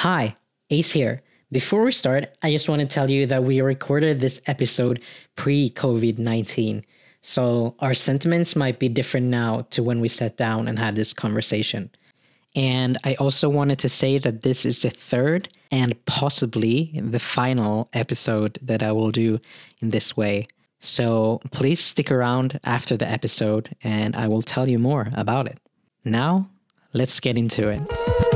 Hi, Ace here. Before we start, I just want to tell you that we recorded this episode pre COVID 19. So our sentiments might be different now to when we sat down and had this conversation. And I also wanted to say that this is the third and possibly the final episode that I will do in this way. So please stick around after the episode and I will tell you more about it. Now, let's get into it.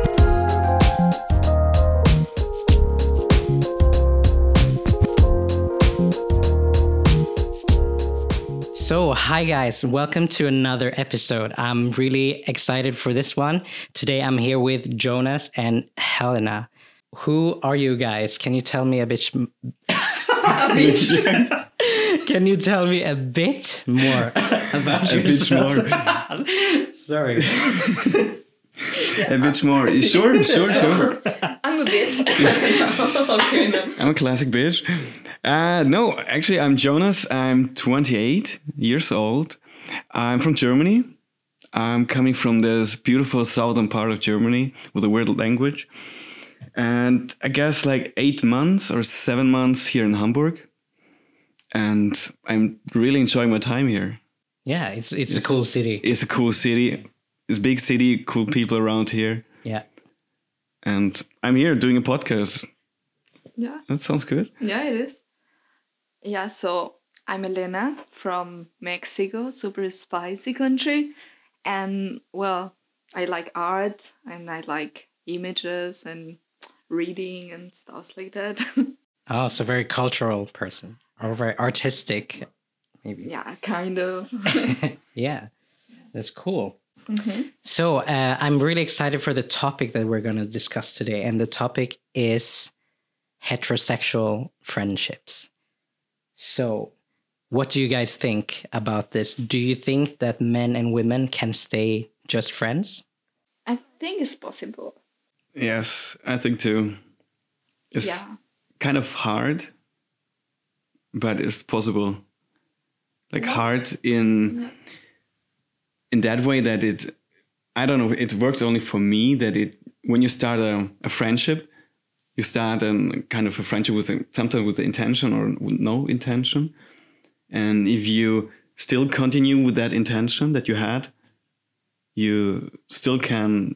So, hi guys, welcome to another episode. I'm really excited for this one. Today I'm here with Jonas and Helena. Who are you guys? Can you tell me a bit? Can you tell me a bit more about a bit more. Sorry. A bit more. Sure, sure, sure. I'm a bitch. okay, no. I'm a classic bitch. Uh, no, actually, I'm Jonas. I'm 28 years old. I'm from Germany. I'm coming from this beautiful southern part of Germany with a weird language. And I guess like eight months or seven months here in Hamburg. And I'm really enjoying my time here. Yeah, it's it's, it's a cool city. It's a cool city. It's a big city, cool people around here. Yeah. And I'm here doing a podcast. Yeah. That sounds good. Yeah, it is. Yeah, so I'm Helena from Mexico, super spicy country. And well, I like art and I like images and reading and stuff like that. oh, so very cultural person or very artistic, maybe. Yeah, kind of. yeah, that's cool. Mm-hmm. So uh, I'm really excited for the topic that we're going to discuss today. And the topic is heterosexual friendships. So, what do you guys think about this? Do you think that men and women can stay just friends? I think it's possible. Yes, I think too. It's yeah. kind of hard, but it's possible. Like hard in Yeah. In that way that it I don't know, it works only for me that it when you start a, a friendship, you start a kind of a friendship with a, sometimes with the intention or no intention. And if you still continue with that intention that you had, you still can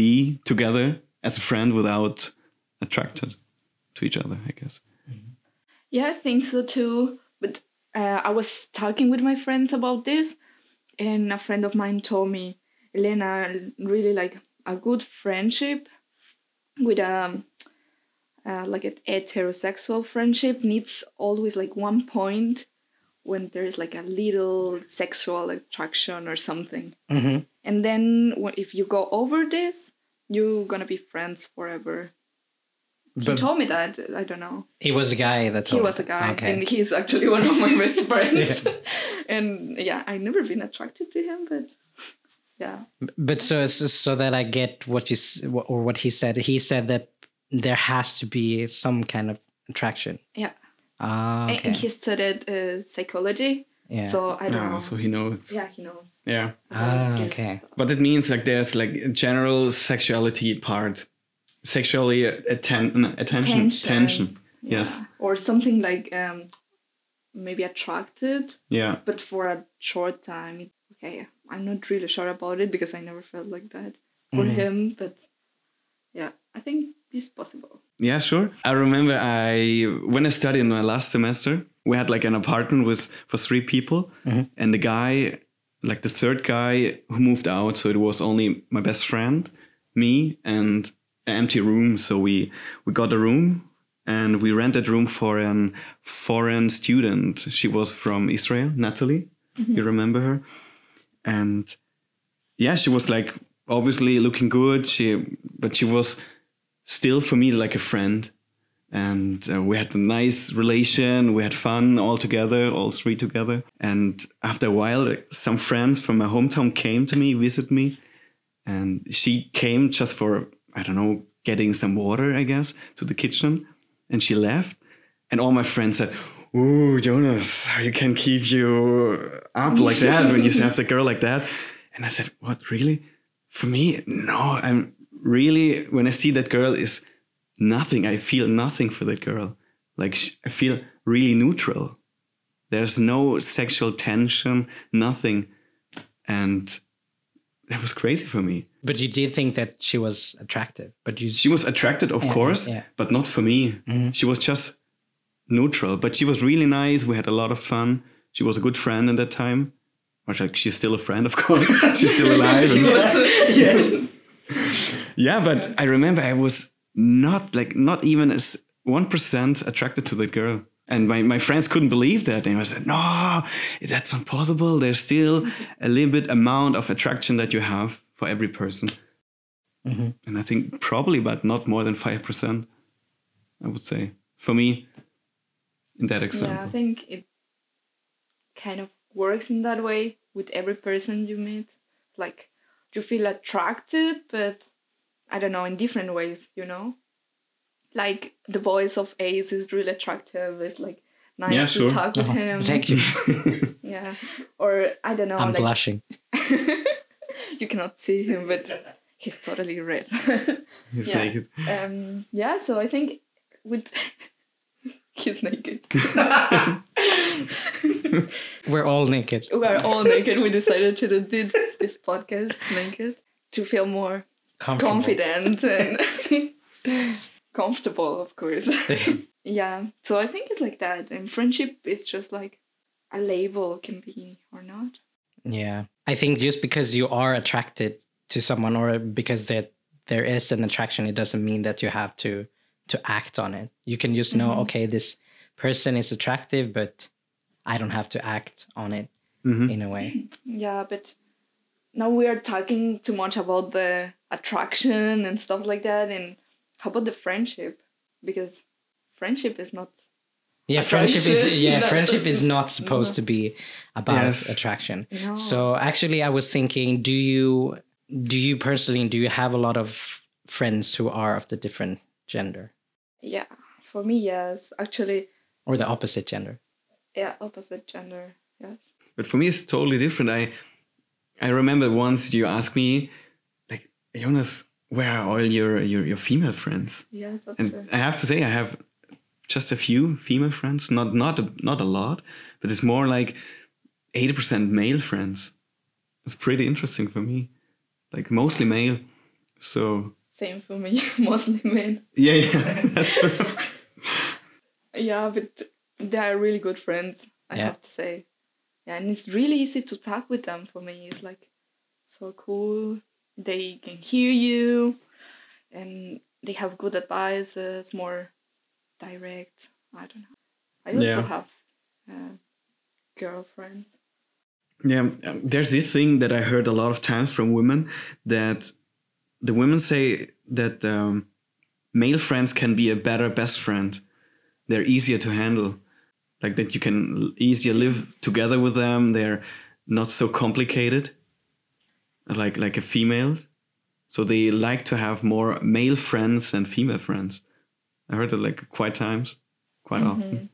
be together as a friend without attracted to each other, I guess. Yeah, I think so too. But uh, I was talking with my friends about this, and a friend of mine told me, Helena, really like a good friendship with a uh, like an heterosexual friendship needs always like one point when there's like a little sexual attraction or something, Mm-hmm. and then if you go over this, you're gonna be friends forever. He But told me that. I don't know. he was a guy that He was a guy, Okay. and he's actually one of my best friends. and yeah, I've never been attracted to him, but yeah, But so so so that I get what you or what he said, he said that there has to be some kind of attraction. yeah. Ah, okay. And he studied uh, psychology, yeah. so I don't Ah, know. so he knows. yeah, he knows. Yeah. Ah, okay. But it means like there's like a general sexuality part, sexually atten- attention, tension. Yes. Yeah. Or something like um, maybe attracted, Yeah. but for a short time. Okay, I'm not really sure about it because I never felt like that for Mhm. him, but yeah, I think it's possible. Yeah, sure. I remember I when I studied in my last semester, we had like an apartment with for three people, Mhm. and the guy, like the third guy who moved out, so it was only my best friend, me, and an empty room. So we we got a room and we rented room for an foreign student. She was from Israel, Natalie. You remember her? And yeah, she was like obviously looking good. She but she was still for me like a friend and uh, we had a nice relation we had fun all together all three together and after a while some friends from my hometown came to me visit me and she came just for i don't know getting some water i guess to the kitchen and she left and all my friends said ooh jonas how you can keep you up like that when you have the girl like that and i said what really for me no i'm really, when I see that girl, is nothing. I feel nothing for that girl. Like I feel really neutral. There's no sexual tension, nothing, and that was crazy for me. But you did think that she was attractive, but you She was attracted, of Yeah, course, yeah. but not for me. Mhm. She was just neutral, but she was really nice. We had a lot of fun. She was a good friend at that time. Or like she's still a friend, of course. she's still alive. She and- was, uh, yeah, but I remember I was not like not even as one percent attracted to that girl. And my, my friends couldn't believe that. And I said, no, that's not possible. There's still a little bit amount of attraction that you have for every person. Mhm. And I think probably, but not more than 5%, I would say, for me, in that example. yeah, I think it kind of works in that way with every person you meet. Like you feel attracted, but I don't know, in different ways, you know? Like the voice of Ace is really attractive. It's like nice Yeah, to sure. talk with Oh, him. thank you. Yeah. Or I don't know, I'm like blushing. you cannot see him, but he's totally red. He's Yeah. naked. um, yeah, so I think with he's naked. We're all naked. we are all naked. We decided to do did this podcast naked to feel more confident and comfortable, of course. yeah, so I think it's like that. And friendship is just like a label can be or not. Yeah. I think just because you are attracted to someone or because that there is an attraction, it doesn't mean that you have to to act on it. You can just know, Mhm. okay, this person is attractive, but I don't have to act on it Mhm. in a way. Yeah, but now we are talking too much about the attraction and stuff like that. And how about the friendship? Because friendship is not. Yeah, friendship is yeah, no. friendship is not supposed to be about Yes. attraction. No. So actually I was thinking, do you do you personally do you have a lot of friends who are of the different gender yeah, for me, yes. Actually, or the opposite gender? yeah, opposite gender. Yes. But for me, it's totally different. I I remember once you asked me, like, Jonas, where are all your, your, your female friends? Yeah, that's And uh, I have to say, I have just a few female friends, not not a, not a lot, but it's more like eighty percent male friends. It's pretty interesting for me, like mostly male. So same for me, mostly men. yeah, yeah, that's true. Yeah, but they are really good friends, I Yeah. have to say. Yeah, and it's really easy to talk with them for me. It's like so cool. They can hear you and they have good advice. It's more direct. I don't know. I also Yeah. have uh, girlfriends. Yeah, um, there's this thing that I heard a lot of times from women that the women say that um, male friends can be a better best friend. They're easier to handle, like that you can easier live together with them. They're not so complicated, like like a female. So they like to have more male friends than female friends. I heard it like quite times, quite often.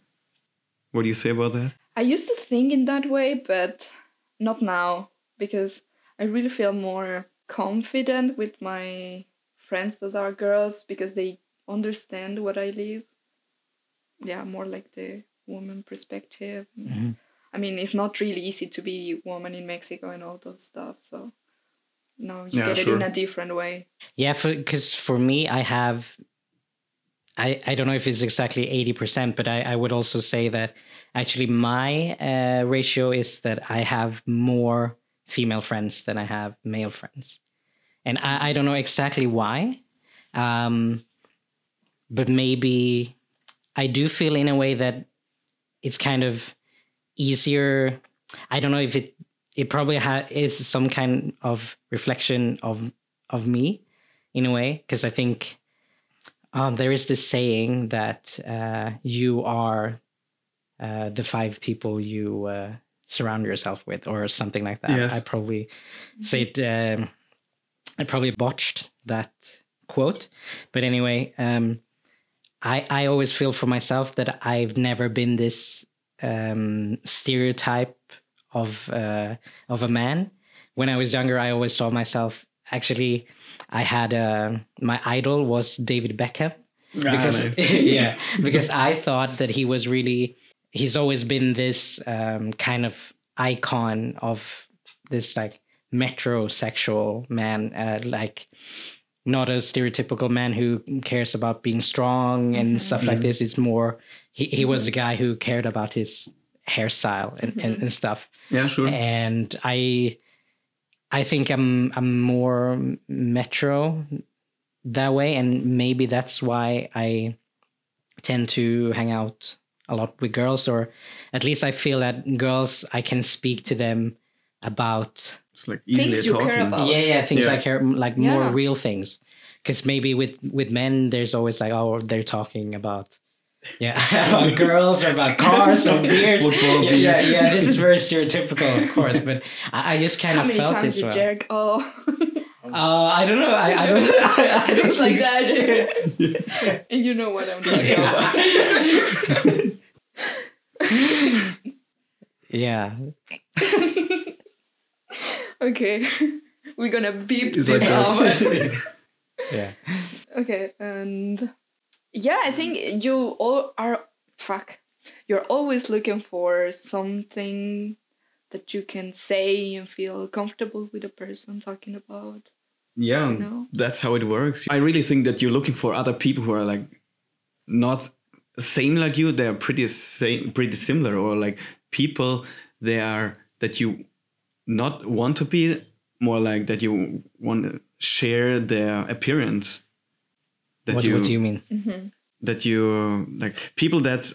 What do you say about that? I used to think in that way, but not now because I really feel more confident with my friends that are girls because they understand what I live. Yeah, more like the woman perspective. Mhm. I mean, it's not really easy to be a woman in Mexico and all those stuff. So, no, you Yeah, get it in a different way. Yeah, because for, me, I have. I, I don't know if it's exactly 80%, but I, I would also say that actually my uh, ratio is that I have more female friends than I have male friends. And I, I don't know exactly why. Um, but maybe I do feel in a way that it's kind of easier. I don't know if it it probably ha- is some kind of reflection of of me in a way because I think um, there is this saying that uh, you are uh, the five people you uh, surround yourself with, or something like that. Yes. I probably said um, I probably botched that quote, but anyway, um, I I always feel for myself that I've never been this um, stereotype of uh, of a man. When I was younger, I always saw myself actually, I had uh, my idol was David Beckham because nice. yeah, because I thought that he was really. He's always been this um, kind of icon of this like metrosexual man, uh, like not a stereotypical man who cares about being strong and stuff like this. It's more he, he was a guy who cared about his hairstyle and, and, mm-hmm. and stuff. Yeah, sure. And I I think I'm I'm more metro that way, and maybe that's why I tend to hang out a lot with girls, or at least I feel that girls I can speak to them about It's like easily Things you talking. care about. yeah yeah things I Yeah. care like more real things because maybe with with men there's always like oh they're talking about yeah about girls or about cars or beers Football, yeah, beer. yeah yeah this is very stereotypical of course but I, I just kind How of many felt times this you way. jerk? Oh, Uh, I don't know. I, I don't. Know. I, I don't things like that. and you know what I'm talking Yeah. about. yeah. okay, we're gonna beep It's this like out. Yeah. Okay, and yeah, I mm. think you all are fuck. You're always looking for something that you can say and feel comfortable with the person talking about. yeah, You know? that's how it works. I really think that you're looking for other people who are like not same like you. They're pretty same, pretty similar, or like people they are that you not want to be more like that you want to share their appearance. That What, you what do you mean? Mm-hmm. that you like people that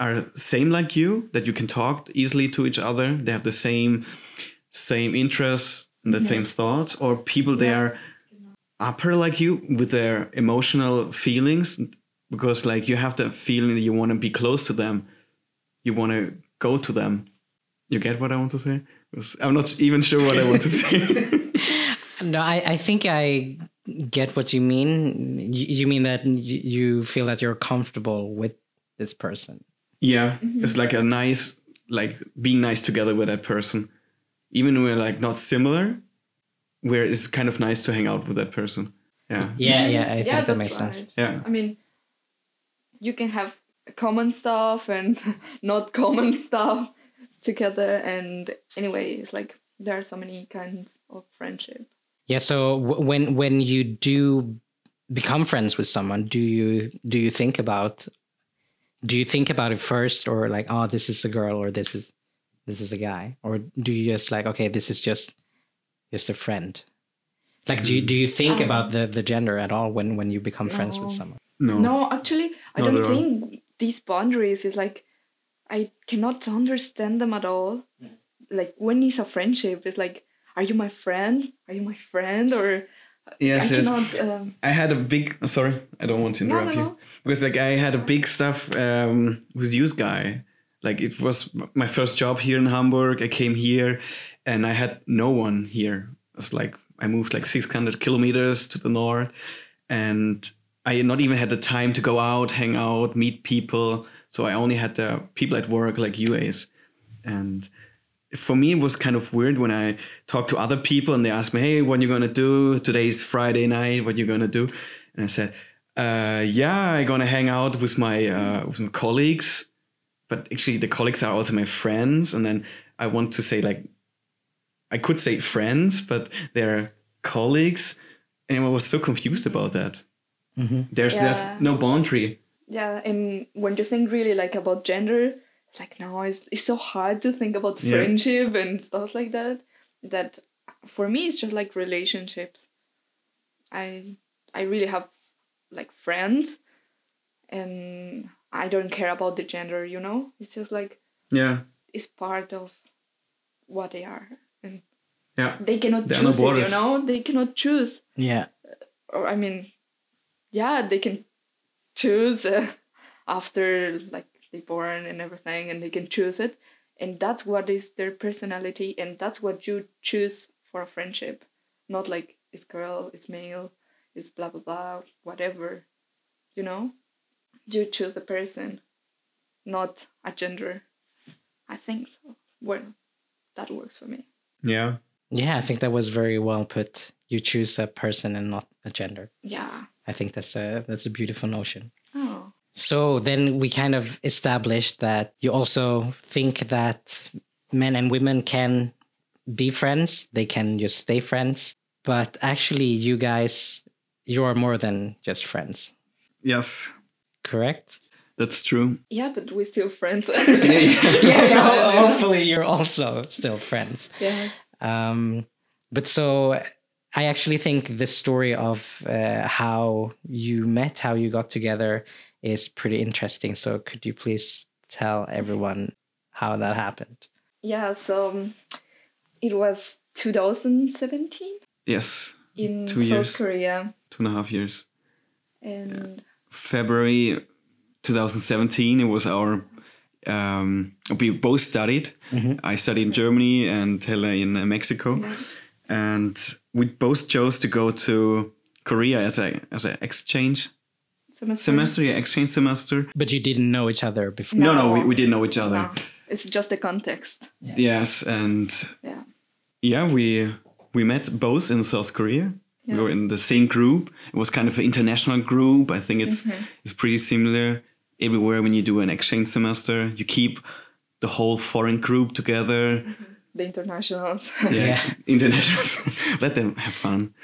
are same like you that you can talk easily to each other they have the same same interests and the mm-hmm. same thoughts or people they are upper like you with their emotional feelings because like you have the feeling that you want to be close to them. You want to go to them. You get what i want to say? I'm not even sure what i want to say. No, I, I think I get what you mean. You, you mean that you feel that you're comfortable with this person. Yeah, mm-hmm. it's like a nice, like being nice together with that person. Even when we're like not similar, where it's kind of nice to hang out with that person. Yeah, Yeah, yeah. I think that that's makes sense. yeah, I mean, you can have common stuff and not common stuff together, and anyway, it's like there are so many kinds of friendship. Yeah. So w- when when you do become friends with someone, do you do you think about do you think about it first, or like, oh, this is a girl, or this is this is a guy, or do you just like, okay, this is just just a friend? Like, do you do you think Um, about the the gender at all when when you become friends with someone? no, No, actually, I Not don't at all. think these boundaries is like I cannot understand them at all. Like when is a friendship? It's like, are you my friend? Are you my friend? Or yes, I yes. cannot. Um, I had a big. Sorry, I don't want to No, interrupt no, you no. because like I had a big stuff um, with use guy. Like it was my first job here in Hamburg. I came here, and I had no one here. It was like I moved like 600 kilometers to the north, and I not even had the time to go out, hang out, meet people. So I only had the people at work like you, Ace. And for me, it was kind of weird when I talked to other people and they asked me, "Hey, what are you gonna do? Today's Friday night. What are you gonna do?" And I said, uh, "Yeah, I'm gonna hang out with my uh, with my colleagues." But actually, the colleagues are also my friends. And then I want to say like, I could say friends, but they're colleagues, and I was so confused about that. There's Yeah. there's no boundary. yeah, and when you think really like about gender, it's like no, it's it's so hard to think about Yeah. friendship and stuff like that. That for me, it's just like relationships. I I really have like friends, and I don't care about the gender. You know, it's just like Yeah, it's part of what they are, and yeah, they cannot There are no choose it. You know, they cannot choose. Yeah. Or I mean, yeah, they can choose uh, after like they born and everything, and they can choose it, and that's what is their personality, and that's what you choose for a friendship, not like it's girl, it's male, it's blah blah blah, whatever, you know, you choose the person, not a gender. I think so. Well, that works for me. yeah. Yeah, I think that was very well put. You choose a person and not a gender. Yeah. I think that's a that's a beautiful notion. So then we kind of established that you also think that men and women can be friends, they can just stay friends, but actually you guys you're more than just friends, Yes, correct? that's true. Yeah, but we're still friends. yeah, ho- hopefully you're also still friends. yeah. Um, but so I actually think the story of uh, how you met, how you got together, is pretty interesting. So could you please tell everyone how that happened? Yeah, so um, it was 2017 Yes, in Two South years. Korea. two and a half years. And February 2017. It was our. Um, we both studied. I studied in Germany and Hella in uh, Mexico, and we both chose to go to Korea as a as an exchange semester. semester, yeah, exchange semester. But you didn't know each other before. No, no, No. we, we didn't know each other. No, it's just the context. Yes, and Yeah. yeah, we we met both in South Korea. Yeah. We were in the same group. It was kind of an international group. I think it's mm-hmm. it's pretty similar everywhere when you do an exchange semester. You keep the whole foreign group together. Mm-hmm. The internationals. Yeah, Yeah. internationals. Let them have fun.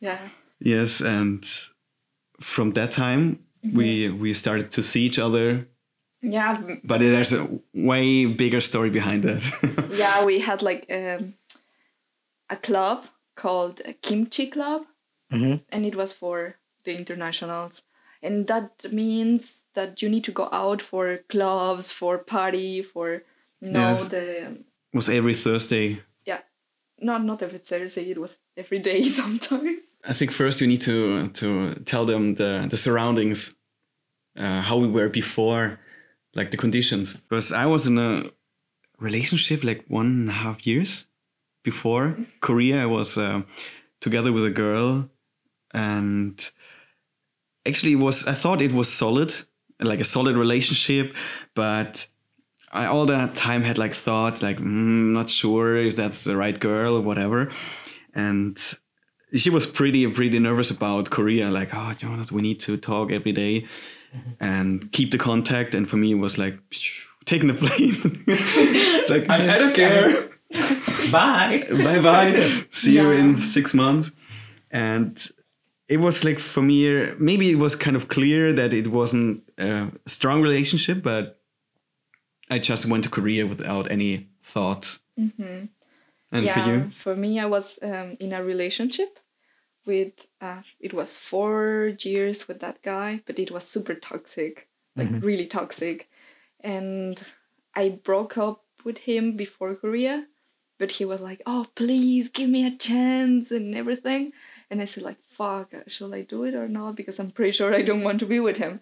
yeah. Yes, and from that time we we started to see each other. Yeah. But there's a way bigger story behind that. Yeah, we had like um, a club called Kimchi Club. Mhm. And it was for the internationals. And that means that you need to go out for clubs, for party, for you know Yes. the was every Thursday yeah, not not every Thursday. It was every day sometimes. I think first you need to to tell them the the surroundings, uh, how we were before, like the conditions. Because I was in a relationship like one and a half years before Korea. I was uh, together with a girl, and actually was I thought it was solid, like a solid relationship, but. I all that time had like thoughts like mm, not sure if that's the right girl or whatever, and she was pretty pretty nervous about Korea. Like, oh, Jonas, we need to talk every day and keep the contact. And for me, it was like taking the plane. it's like I, I'm don't care. Bye. bye bye. See you in six months. And it was like for me, maybe it was kind of clear that it wasn't a strong relationship, but I just went to Korea without any thoughts. And yeah, for you, for me, I was um, in a relationship with. Uh, it was four years with that guy, but it was super toxic, like really toxic, and I broke up with him before Korea, but he was like, "Oh, please give me a chance" and everything, and I said like, "Fuck, should I do it or not?" Because I'm pretty sure I don't want to be with him.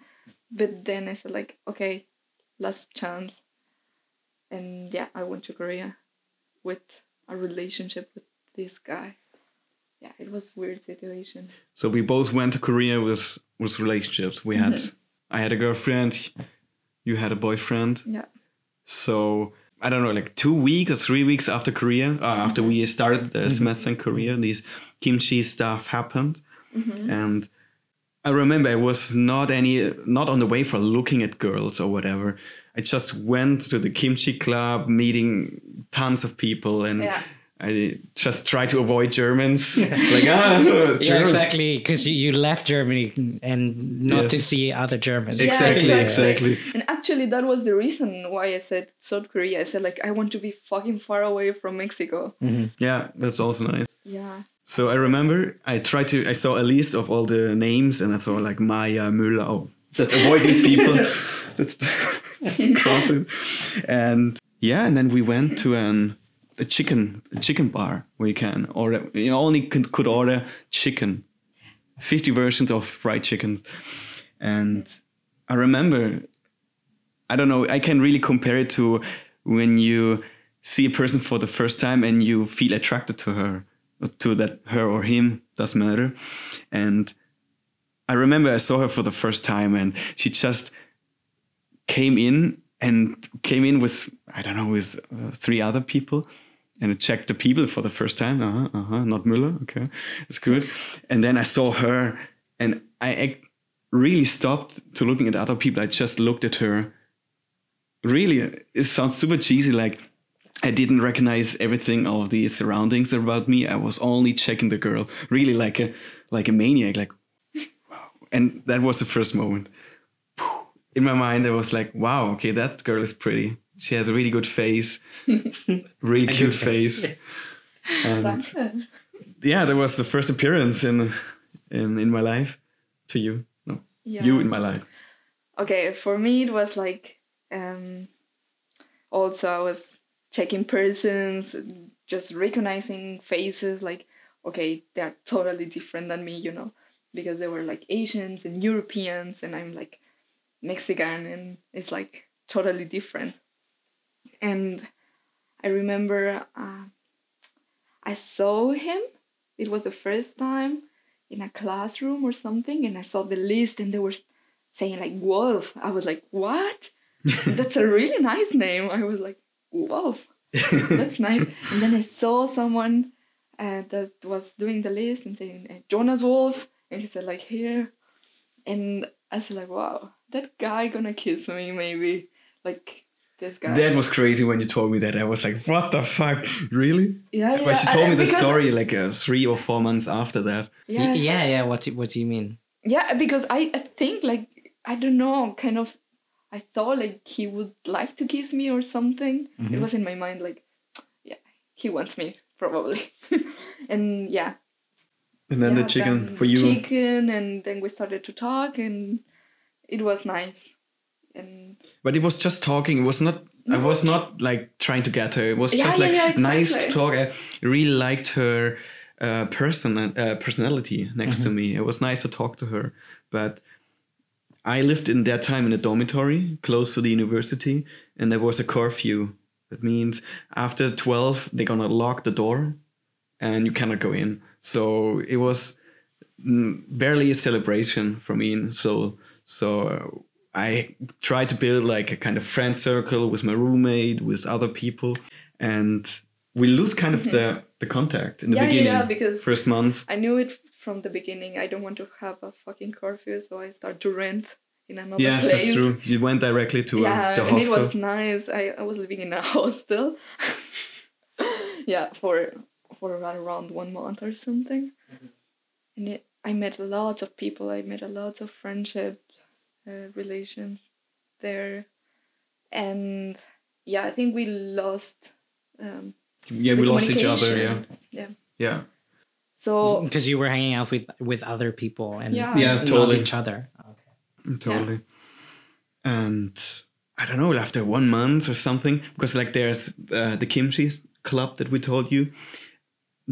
But then I said like, "Okay, last chance," and yeah, I went to Korea with a relationship with this guy. Yeah, it was weird situation. So we both went to Korea with with relationships. We had mm-hmm. I had a girlfriend, you had a boyfriend. Yeah. So I don't know, like two weeks or three weeks after Korea, uh, after mm-hmm. we started the mm-hmm. semester in Korea, these kimchi stuff happened, and I remember I was not any not on the way for looking at girls or whatever. I just went to the kimchi club, meeting tons of people, and Yeah. I just try to avoid Germans. like ah, Germans. Yeah, exactly. Because you, you left Germany and not to see other Germans. Yeah, Exactly, exactly. And actually, that was the reason why I said South Korea. I said like I want to be fucking far away from Mexico. Yeah, that's also nice. Yeah. So I remember I tried to I saw a list of all the names and I saw like Maya Müller. Oh, let's avoid these people. let's cross it. And yeah, and then we went to an a chicken a chicken bar where you can order you only could, could order chicken. 50 versions of fried chicken. And I remember I don't know, I can really compare it to when you see a person for the first time and you feel attracted to her, to that her or him, doesn't matter. And I remember I saw her for the first time and she just came in and came in with, I don't know, with uh, three other people. and I checked the people for the first time. Uh huh. Uh huh. Not Müller. Okay, it's good. And then I saw her, and I really stopped to looking at other people. I just looked at her. Really, it sounds super cheesy. Like I didn't recognize everything of the surroundings about me. I was only checking the girl, really like a like a maniac. Like, wow. And that was the first moment. In my mind, I was like, "Wow, okay, that girl is pretty. She has a really good face, really cute face. face." And That's it. yeah, that was the first appearance in in in my life to you. No, Yeah. you in my life. okay for me it was like um also i was checking persons just recognizing faces like okay they're totally different than me you know because they were like asians and europeans and i'm like mexican and it's like totally different. And i remember uh, i saw him. It was the first time in a classroom or something and i saw the list and they were saying like wolf. I was like what? That's a really nice name. I was like wolf. That's nice. And then i saw someone uh, that was doing the list and saying jonas wolf. And he said like here. And i was like wow that guy gonna kiss me maybe like this guy That was crazy when you told me that. I was like, "What the fuck? Really?" yeah, yeah But she told I- me the story like uh, three or four months after that. Yeah, yeah yeah, yeah. What do, what do you mean? Yeah, because I, I think like I don't know, kind of I thought like he would like to kiss me or something. It Mhm. was in my mind like yeah, he wants me probably. and yeah. And then yeah, the chicken then for you. Chicken and then we started to talk and it was nice. And But it was just talking. It was not. I was not like trying to get her. It was Yeah, just yeah, like yeah, nice to talk. I really liked her uh, person uh, personality next to me. It was nice to talk to her. But I lived in that time in a dormitory close to the university, and there was a curfew. That means after twelve, they're gonna lock the door, and you cannot go in. So it was mm, barely a celebration for me. So so uh, I tried to build like a kind of friend circle with my roommate, with other people, and we lose kind of the the contact in the Yeah, yeah, beginning. yeah, because- first month. I knew it from the beginning. I don't want to have a fucking curfew, so I start to rent in another Yes, place. that's true. You went directly to uh, yeah, the and it was nice. I, I was living in a hostel. yeah, for for around one month or something. And it, I met a lot of people. I made a lot of friendship uh, relations there, and yeah, I think we lost. Um, yeah, we lost each other. Yeah, yeah. yeah. So Because you were hanging out with with other people and Yeah. Yeah, totally. each other. Okay. totally and i don't know after one month or something because like there's uh, the kimchi club that we told you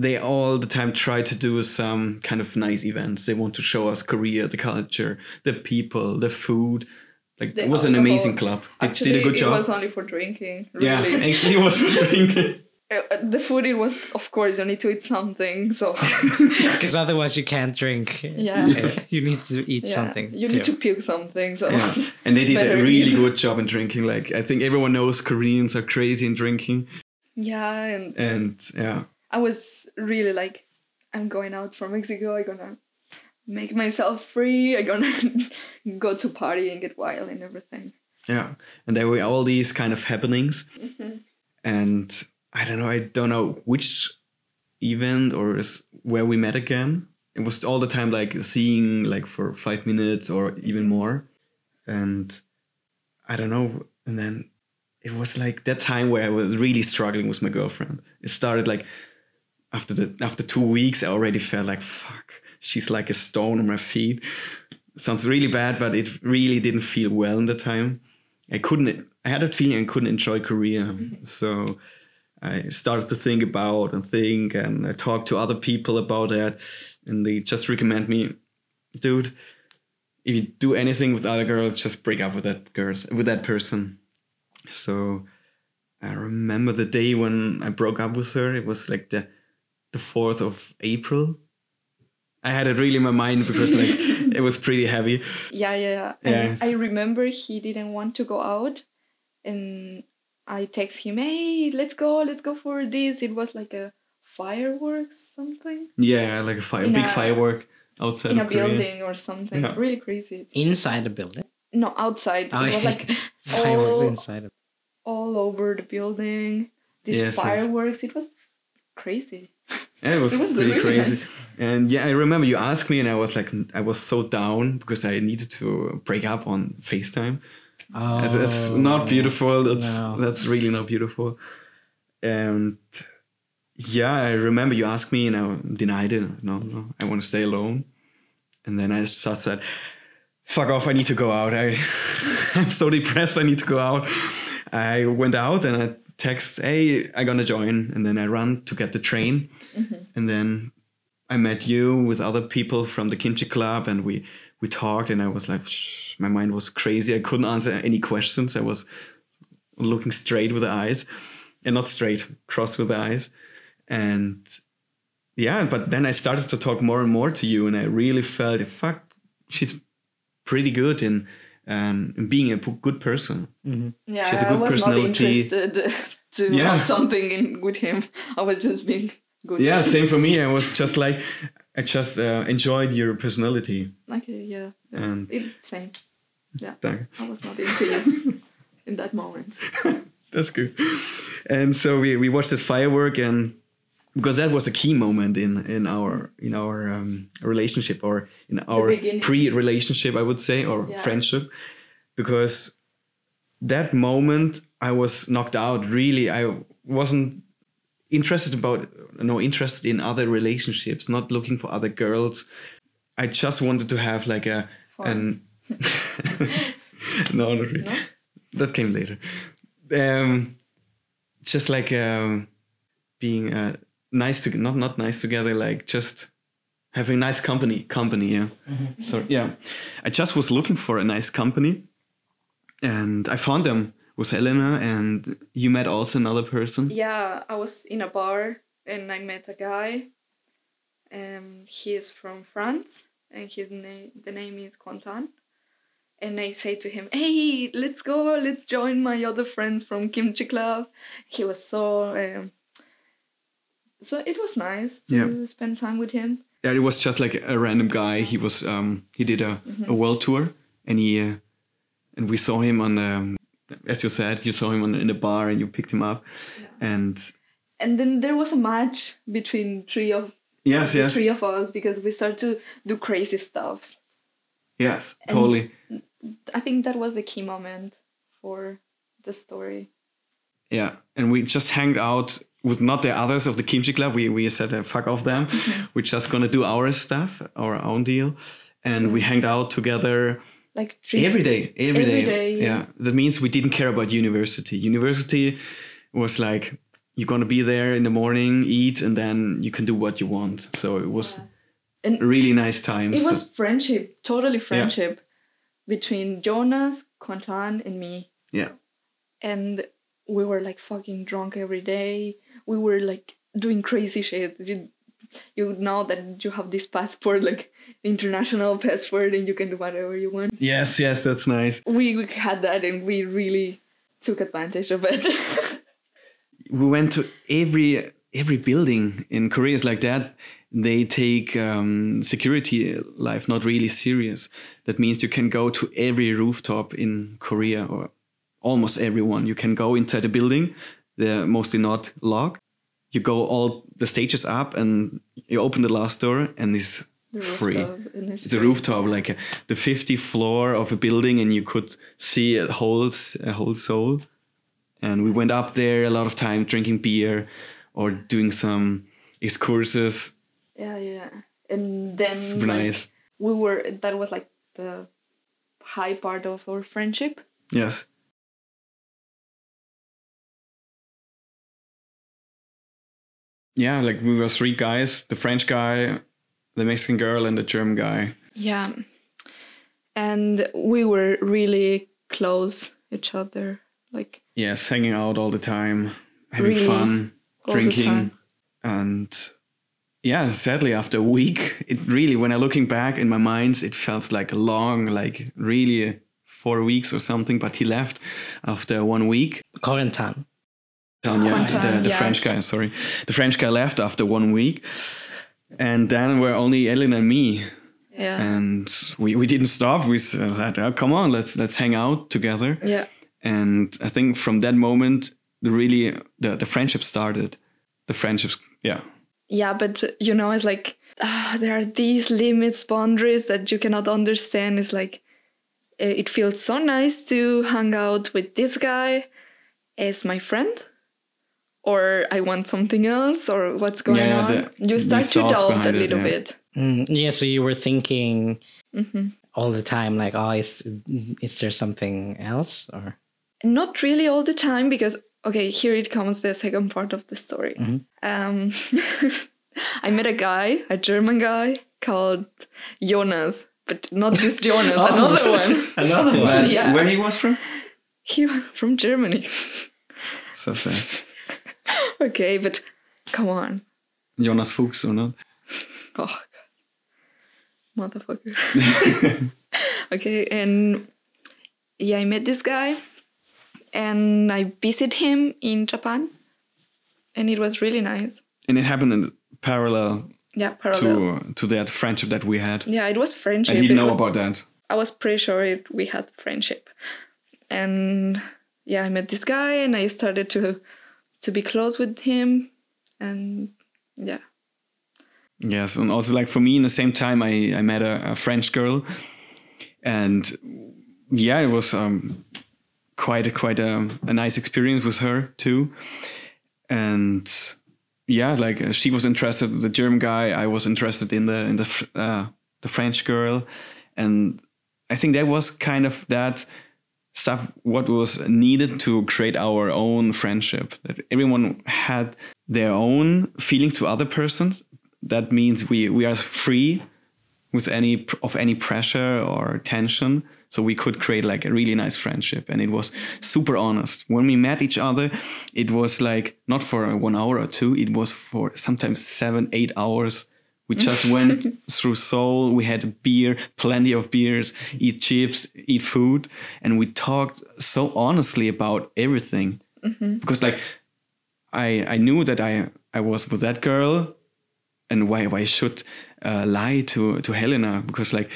they all the time try to do some kind of nice events they want to show us korea the culture the people the food like The it was an amazing club they actually, did a good it job was only for drinking. yeah actually it was for drinking Uh, the food it was of course you need to eat something so Because otherwise you can't drink. Yeah. you need to eat yeah, something. you need too. to puke something so yeah and they did a really eat. good job in drinking like i think everyone knows koreans are crazy in drinking yeah and and yeah i was really like i'm going out from mexico i'm gonna make myself free i'm gonna go to party and get wild and everything Yeah, and there were all these kind of happenings, mm-hmm. and I don't know, I don't know which event or where we met again. It was all the time like seeing like for five minutes or even more, and I don't know. And then it was like that time where I was really struggling with my girlfriend. It started like after the after two weeks, I already felt like fuck. She's like a stone on my feet. sounds really bad, but it really didn't feel well in the time. I couldn't. I had that feeling I couldn't enjoy Korea, so I started to think about and think, and I talked to other people about that, and they just recommend me, dude. If you do anything with other girls, just break up with that girls with that person. So I remember the day when I broke up with her. It was like the the fourth of April. I had it really in my mind because like it was pretty heavy. yeah yeah and Yes. i remember he didn't want to go out and I text him, hey, let's go, let's go for this. It was like a fireworks something Yeah, like a fire, In big a- firework outside in a Korea. building or something. Yeah. Really crazy. Inside the building. No, outside. Oh, it was like fireworks all- inside of all over the building. These Yes, yes. fireworks. It was crazy. Yeah, it was, It was pretty crazy. nice. And yeah, I remember you asked me, and I was like, I was so down because I needed to break up on FaceTime. Oh, It's, it's not beautiful. That's no. that's really not beautiful. And yeah, I remember you asked me, and I denied it. No, no, I want to stay alone. And then I just said, "Fuck off! I need to go out. I I'm so depressed. I need to go out." I went out and I text, "Hey, I'm gonna join." And then I run to get the train, mm-hmm. and then I met you with other people from the kimchi club, and we we talked, and I was like, "Shh," my mind was crazy. I couldn't answer any questions. I was looking straight with the eyes, and not straight, cross with the eyes, and yeah. But then I started to talk more and more to you, and I really felt, fuck, she's pretty good in um, in being a p- good person. Yeah, She has a I good was not personality. interested to Yeah. have something in with him. I was just being good. Yeah, same for me. I was just like, I just uh, enjoyed your personality. Okay, yeah. yeah. And- it, same. Thank- I was not into you in that moment. That's good. And so we, we watched this firework, and because that was a key moment in in our in our um, relationship or in our pre-relationship, I would say, or Yeah. friendship, because that moment I was knocked out. Really, I wasn't interested about no interested in other relationships, not looking for other girls. I just wanted to have like a an no, not really. No? That came later. Um, just like um, being uh, nice to not not nice together, like just having nice company. Company, yeah. So yeah, I just was looking for a nice company, and I found them with Helena, and you met also another person. Yeah, I was in a bar and I met a guy. and he is from France and his name the name is Quentin. And I say to him, "Hey, let's go! Let's join my other friends from Kimchi Club." He was so, um, so it was nice to Yeah. spend time with him. Yeah, it was just like a random guy. He was um, he did a, a world tour, and he uh, and we saw him on um, as you said, you saw him on, in a bar, and you picked him up, and And then there was a match between three of yes, yes, three of us because we started to do crazy stuff. yes, And- totally. I think that was the key moment for the story. Yeah, and we just hanged out with not the others of the kimchi club. We we said uh, fuck off them. We're just gonna do our stuff, our own deal, and we hanged out together Like three every day, every day. Every day, Yeah, yes. that means we didn't care about university. University was like you're gonna be there in the morning, eat, and then you can do what you want. So it was And really nice times. it was friendship, totally friendship between Jonas, Quentin, and me. yeah, And we were like fucking drunk every day. We were like doing crazy shit. You, you know that you have this passport, like international passport, and you can do whatever you want. yes, yes, that's nice. We, we had that, and we really took advantage of it. we went to every every building in Korea is like that. They take um, security life not really serious. That means you can go to every rooftop in Korea or almost everyone. You can go inside the building. They're mostly not locked. You go all the stages up and you open the last door and it's free. It's a free. rooftop, like a, the 50th floor of a building, and you could see a whole a whole Seoul. And we went up there a lot of time drinking beer or doing some excursus. Yeah, yeah. And then Super like, nice. we were that was like the high part of our friendship. Yes. Yeah, like we were three guys: the French guy, the Mexican girl, and the German guy. Yeah. And we were really close each other. Like Yes, hanging out all the time, having Really, fun, drinking, and yeah. Sadly, after a week, it really, when I looking back in my mind, it felt like long, like really four weeks or something, but he left after one week. Corentin. Yeah, Quentin, the, the yeah. French guy, sorry. The French guy left after one week. And then were only Ellen and me. Yeah. And we, we didn't stop. We said, oh, come on, let's let's hang out together. yeah. And I think from that moment, the really the, the friendship started. The friendships, yeah. Yeah, but uh, you know, it's like ah, there are these limits, boundaries that you cannot understand. It's like uh, it feels so nice to hang out with this guy as my friend, or I want something else, or what's going Yeah, on. the- you start to doubt a behind it, little yeah. bit. Mm, yeah, so you were thinking hmm all the time, like, oh, is is there something else? Or Not really all the time because okay, here it comes the second part of the story. Um, I met a guy, a German guy called Jonas, but not this Jonas, Oh. another one. another one. Yeah. Where he was from? He from Germany. So sad. okay, but come on. Jonas Fuchs or not? Oh, God. motherfucker. okay, and yeah, I met this guy, and I visited him in Japan, and it was really nice. And it happened in parallel Yeah, parallel. to to that friendship that we had. Yeah, it was friendship. I didn't know about that. I was pretty sure it, we had friendship, and yeah, I met this guy, and I started to to be close with him, and yeah, Yes, and also like for me, in the same time, I I met a, a French girl, and yeah, it was um, quite a, quite a, a nice experience with her too, and yeah, like uh, she was interested in the German guy, I was interested in the in the uh, the French girl, and I think that was kind of that stuff what was needed to create our own friendship that everyone had their own feeling to other persons. That means we we are free with any of any pressure or tension. So we could create like a really nice friendship. And it was super honest. When we met each other it was like not for one hour or two it was for sometimes seven eight hours we just went through Seoul. We had beer, plenty of beers, eat chips, eat food, and we talked so honestly about everything. Because like, I I knew that I I was with that girl, and why why I should uh, lie to to Helena? Because like,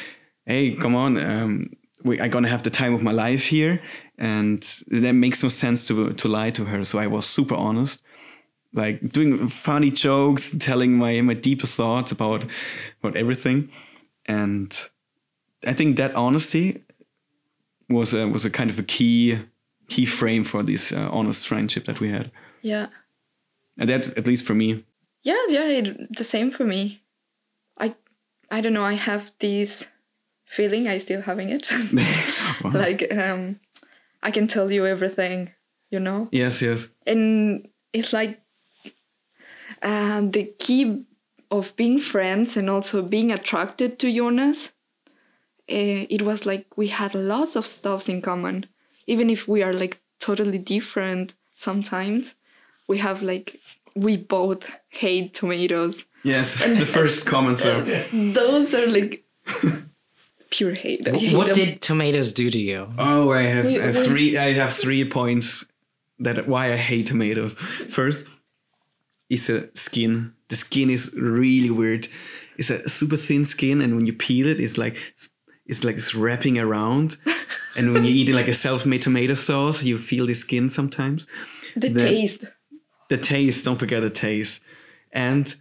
hey, come on, um, we I gonna have the time of my life here, and that makes no sense to to lie to her. So I was super honest like doing funny jokes, telling my my deeper thoughts about about everything, and I think that honesty was a, was a kind of a key key frame for this uh, honest friendship that we had, yeah, and that at least for me. yeah, yeah. It, the same for me. I I don't know. I have this feeling. I still having it. like um, I can tell you everything. You know. Yes, yes, and it's like uh, the key of being friends and also being attracted to Jonas. Uh, it was like we had lots of stuffs in common, even if we are like totally different. Sometimes we have like we both hate tomatoes. yes. the first comments are Those are like pure hate. Hate what them. did tomatoes do to you? Oh, I have, We- I have we- three. I have three points that why I hate tomatoes. First, is a skin. The skin is really weird. It's a super thin skin, and when you peel it, it's like it's like it's wrapping around. and when you eat it like a self-made tomato sauce, you feel the skin sometimes. the, the- taste? The taste. Don't forget the taste, and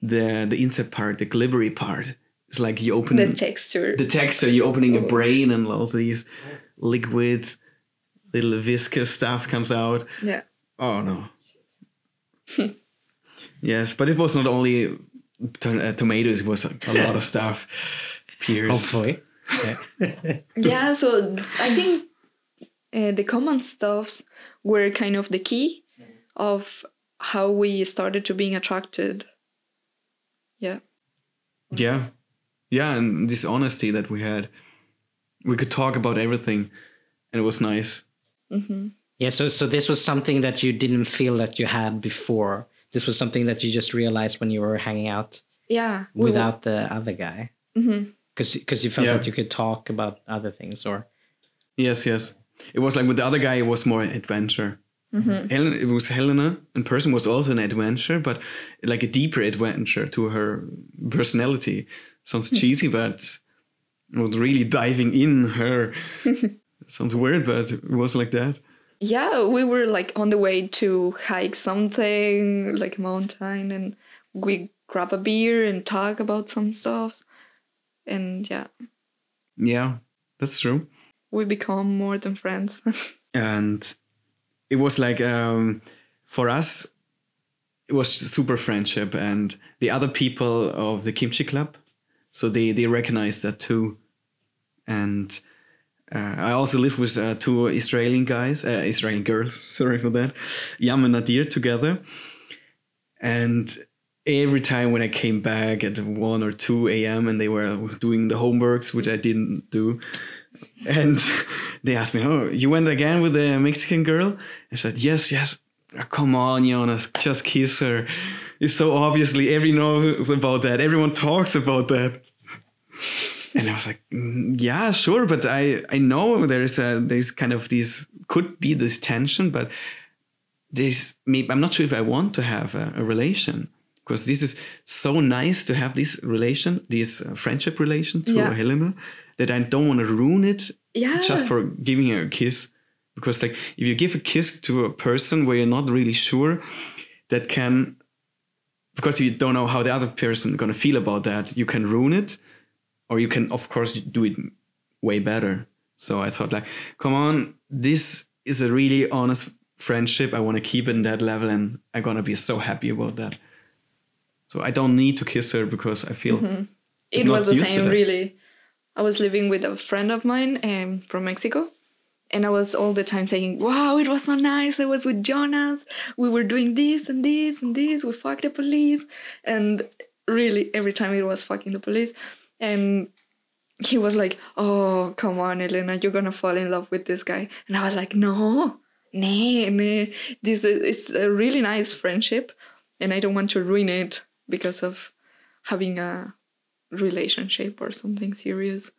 the the inside part, the glibbery part. It's like you open The texture. the texture you're opening your oh. brain and all these liquid little viscous stuff comes out yeah. oh no yes but it was not only to- uh, tomatoes it was a, a lot of stuff. Pears. Hopefully. yeah. So i think uh, the common stuffs were kind of the key of how we started to being attracted. Yeah. Yeah. Yeah and this honesty that we had we could talk about everything and it was nice. Yeah, so so this was something that you didn't feel that you had before. This was something that you just realized when you were hanging out yeah we- without the other guy. Mhm. Because you felt Yeah. that you could talk about other things or Yes, yes. It was like with the other guy, it was more adventure. Helen, it was Helena in person was also an adventure, but like a deeper adventure to her personality. Sounds cheesy, but was really diving in her. Sounds weird, but it was like that. Yeah, we were like on the way to hike something like a mountain, and we grab a beer and talk about some stuff, and yeah, Yeah, that's true. we become more than friends. and it was like um, for us it was super friendship and the other people of the kimchi club so they they recognized that too and uh, i also live with uh, two israeli guys uh, israeli girls sorry for that yam and nadir together and every time when i came back at 1 or 2 a.m and they were doing the homeworks which i didn't do and they asked me, "Oh, you went again with the Mexican girl?" I said, "Yes, yes." "Oh, come on, Jonas, just kiss her. It's so obviously everyone knows about that. Everyone talks about that. And I was like, "Mm, "Yeah, sure, but I I know there's a there's kind of this could be this tension, but there's maybe I'm not sure if I want to have a, a relation." Because this is so nice to have this relation, this uh, friendship relation to Yeah. Helena, that I don't want to ruin it yeah, just for giving her a kiss because like if you give a kiss to a person where you're not really sure that can because you don't know how the other person gonna feel about that you can ruin it or you can of course do it way better. So i thought like come on this is a really honest friendship. I want to keep it in that level and i'm gonna be so happy about that. So i don't need to kiss her because i feel it was the same really. I was living with a friend of mine um, from mexico and i was all the time saying wow it was so nice. I was with jonas. We were doing this and this and this. We fucked the police. And really every time it was fucking the police and he was like oh come on elena you're gonna fall in love with this guy and i was like no nah, nah. this is it's a really nice friendship and i don't want to ruin it because of having a relationship or something serious.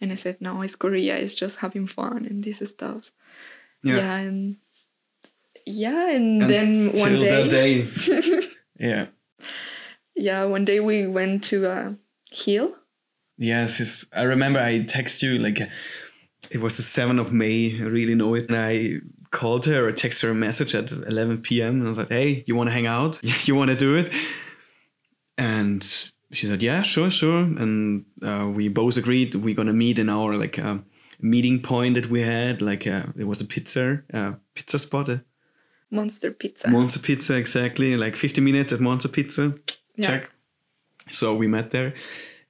And I said, no, it's Korea. It's just having fun and this stuff. Yeah. yeah and yeah, and, then one Till day, that day yeah yeah, one day we went to a hill. Yes, yes. I remember I text you like it was the 7th of May. I really know it. And I called her or texted her a message at 11 p.m. and I was like, hey, you want to hang out? you want to do it? And she said, yeah, sure, sure. And uh, we both agreed we're going to meet in our like uh, meeting point that we had. Like uh, it was a pizza, uh, pizza spot, a Monster Pizza. Monster Pizza, exactly. Like 50 minutes at Monster Pizza. Yeah. Check. So we met there.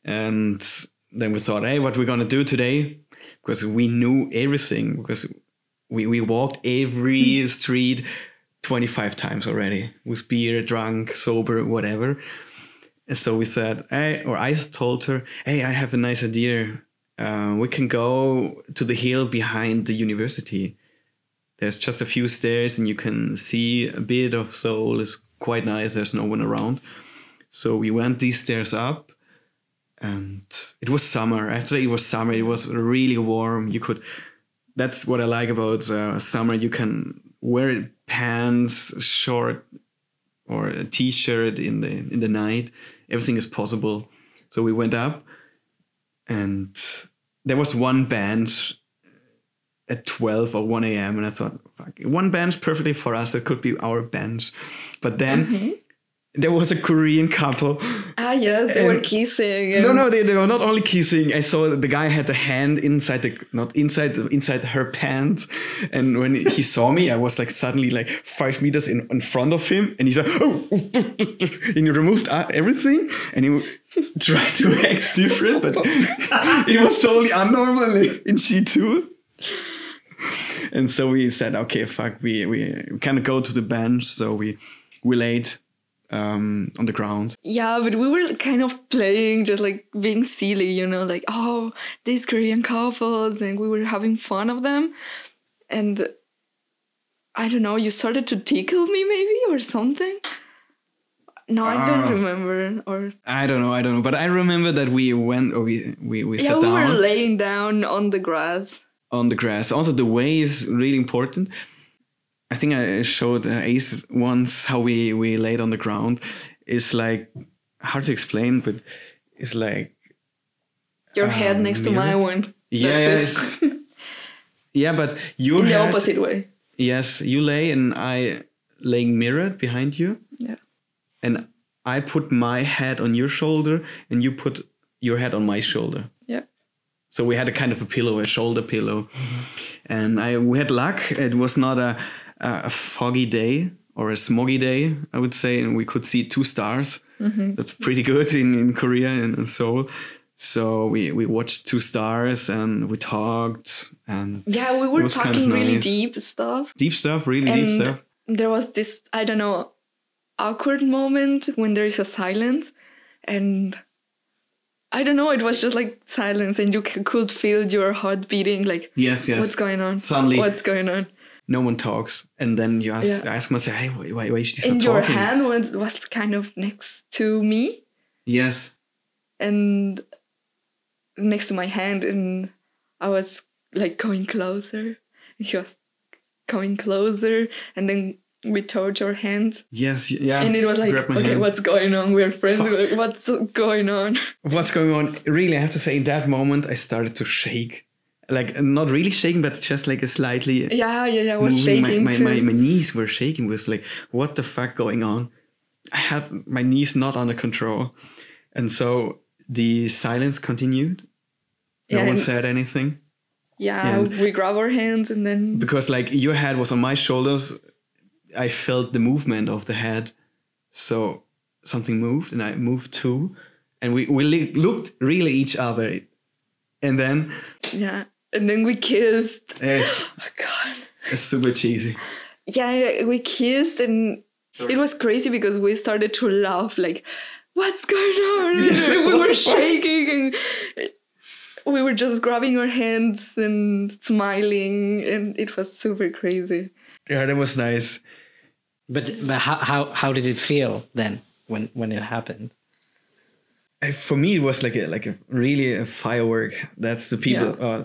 And then we thought, hey, what we're going to do today? Because we knew everything. Because we, we walked every street 25 times already with beer, drunk, sober, whatever. And so we said, hey, or I told her, hey, I have a nice idea. Uh, we can go to the hill behind the university there's just a few stairs and you can see a bit of Seoul. It's quite nice. There's no one around. So we went these stairs up and it was summer. I have to say it was summer. It was really warm. You could, that's what I like about uh, summer. You can wear pants, short or a t-shirt in the, in the night. Everything is possible. So we went up and there was one bench at 12 or 1 a.m. and I thought, fuck, one bench perfectly for us. It could be our bench. But then there was a Korean couple. Ah, yes, they were kissing. And No, no, they, they were not only kissing. I saw the guy had the hand inside the not inside inside her pants, and when he saw me, I was like suddenly like five meters in, in front of him, and he's like, oh, and he removed uh, everything, and he tried to act different, but it was totally unnormal in G two. And so we said, okay, fuck, we we, we can't go to the bench, so we we laid um, on the ground. Yeah, but we were kind of playing, just like being silly, you know, like, oh, these Korean couples, and we were having fun of them. And I don't know, you started to tickle me maybe or something? No, I Ah. don't remember. Or I don't know, I don't know, but I remember that we went or we we, we yeah, sat we down. were laying down on the grass. on the grass. Also, the way is really important. I think I showed Ace once how we we laid on the ground. It's like hard to explain, but it's like Your head Um, next to my one. Yeah, it. yeah, but you in the head, opposite way. Yes, you lay and I laying mirrored behind you, Yeah. and I put my head on your shoulder, and you put your head on my shoulder. Yeah. So we had a kind of a pillow, a shoulder pillow, and I we had luck. It was not a a a foggy day or a smoggy day, I would say, and we could see two stars. Mm-hmm. That's pretty good in, in Korea and in Seoul. So we we watched two stars and we talked and Yeah, we were was kind of talking really nice. deep stuff. deep stuff, really deep stuff. there was this, I don't know, awkward moment when there is a silence. And I don't know, it was just like silence, and you c- could feel your heart beating. Like, Yes, yes. what's going on? Suddenly- What's going on? No one talks, and then you ask, Yeah. ask myself, hey, why, why, why is she and not your talking? hand was, was kind of next to me Yes, and next to my hand and i was like going closer he was coming closer and then we touched our hands yes, yeah. and it was like okay hand. what's going on we're friends Fuck. What's going on what's going on? Really, I have to say, in that moment, I started to shake. Like not really shaking, but just like a slightly yeah yeah yeah i was moving. shaking my, my, too my, my knees were shaking. Was like, what the fuck going on? I had my knees not under control, and so the silence continued. No Yeah, one said anything yeah and- we grab our hands and then because like your head was on my shoulders. I felt the movement of the head, so something moved, and I moved too, and we we looked really each other, and then yeah and then we kissed it's, oh god it's super cheesy. yeah we kissed and it was crazy because we started to laugh like what's going on Yeah, we were shaking and we were just grabbing our hands and smiling and it was super crazy Yeah, that was nice. But, but how, how how did it feel then when when it happened? Uh, For me, it was like a like a really a firework. That's the people uh,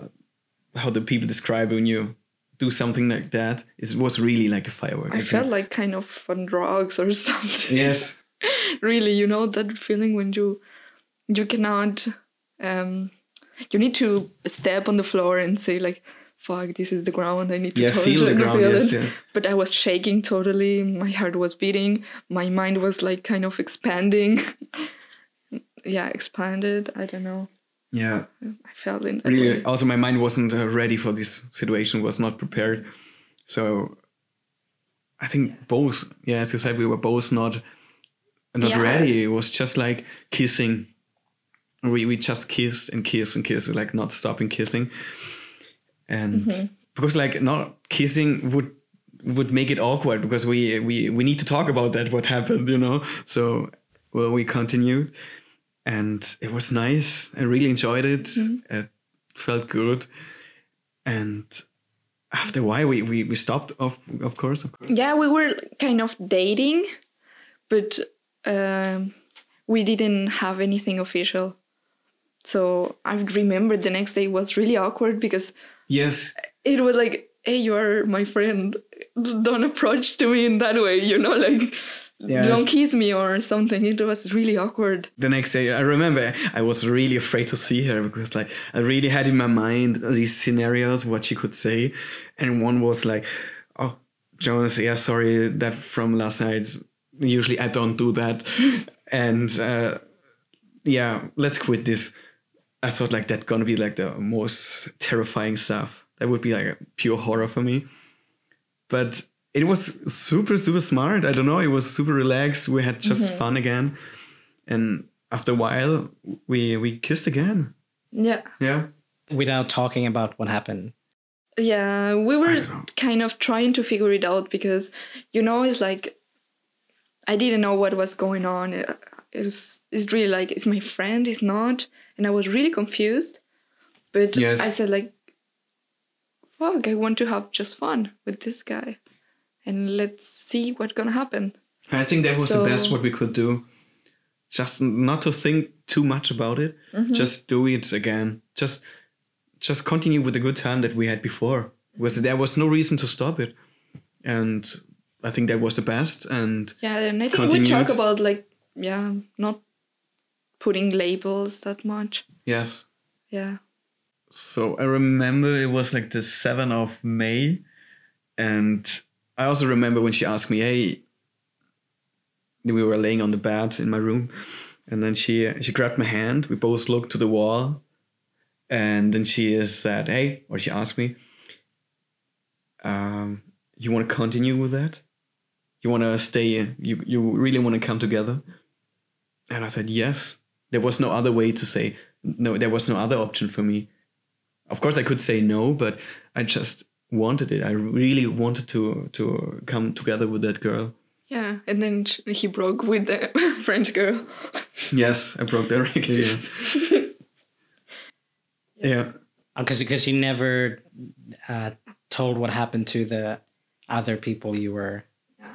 how the people describe when you do something like that. It was really like a firework. i Like felt like kind of on drugs or something yes, really you know that feeling when you you cannot um you need to step on the floor and say like fuck this is the ground i need to yeah. touch Feel the it, ground. feel Yes, it." yes. but i was shaking totally my heart was beating my mind was like kind of expanding yeah expanded i don't know Yeah, i felt in that really. way. Also, my mind wasn't uh, ready for this situation. Was not prepared. So, I think both. Yeah, as you said, we were both not not Yeah. ready. It was just like kissing. We we just kissed and kissed and kissed, like not stopping kissing. And Mm-hmm. because like not kissing would would make it awkward because we we we need to talk about that what happened, you know. So well, we continued, and it was nice. I really enjoyed it. Mm-hmm. It felt good, and after a while we we, we stopped. Of of course, of course. yeah we were kind of dating but um, we didn't have anything official so i remember the next day was really awkward because Yes, it was like hey you are my friend don't approach to me in that way you know like Don't kiss me or something. It was really awkward. The next day i remember i was really afraid to see her because like i really had in my mind these scenarios what she could say. And one was like oh jonas yeah sorry that from last night usually i don't do that. And uh yeah let's quit this. I thought like that gonna be like the most terrifying stuff. That would be like a pure horror for me. But it was super super smart. I don't know. It was super relaxed. We had just mm-hmm. fun again. And after a while we we kissed again. Yeah. Yeah. Without talking about what happened. yeah we were kind of trying to figure it out because you know it's like i didn't know what was going on. It- it's, it's really like is my friend is not. And i was really confused. But Yes. i said like fuck i want to have just fun with this guy and let's see what's gonna happen i think that was the best what we could do just not to think too much about it Mm-hmm. just do it again just just continue with the good time that we had before. Was there was no reason to stop it, and I think that was the best. And Yeah, and I think we talk about like yeah, not putting labels that much. yes, Yeah. so I remember it was like the 7th of May. And I also remember when she asked me, hey, we were laying on the bed in my room. And then she she grabbed my hand. We both looked to the wall. And then she said, hey, or she asked me, um, you want to continue with that? You want to stay? You, you really want to come together? And I said, yes. There was no other way to say, no, there was no other option for me of course I could say no, but I just wanted it. I really wanted to to come together with that girl. Yeah, and then he broke with the French girl. Yes, I broke directly. Yeah. yeah. Because because you never uh, told what happened to the other people you were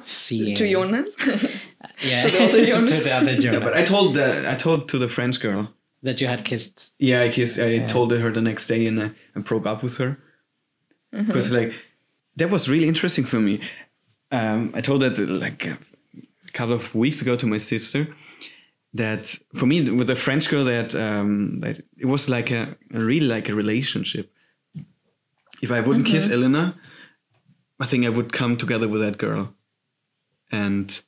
seeing. to Jonas. Yeah. to the other Jonas. to the other Yeah, Jonas. but I told the, I told to the French girl. that you had kissed. Yeah, I kissed, I told her the next day and I, I broke up with her. Because like that was really interesting for me. Um, I told that like a couple of weeks ago to my sister that for me with the French girl that um, that it was like a, really like a relationship. If I wouldn't kiss Helena, I think I would come together with that girl, and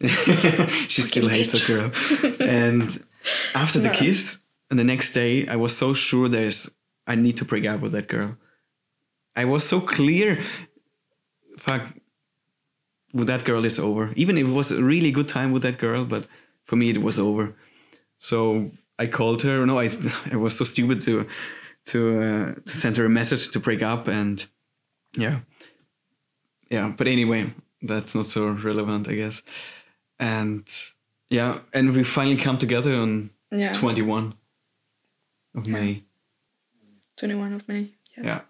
she still hates that girl. and after the Yeah. kiss and the next day, I was so sure there's I need to break up with that girl. I was so clear. Fuck, with that girl is over. Even if it was a really good time with that girl, but for me it was over. So I called her. No, I I was so stupid to to uh, to send her a message to break up, and yeah, yeah. But anyway, that's not so relevant, I guess. And yeah, and we finally come together on yeah, 21 of May. 21 of May. Yes. Yeah.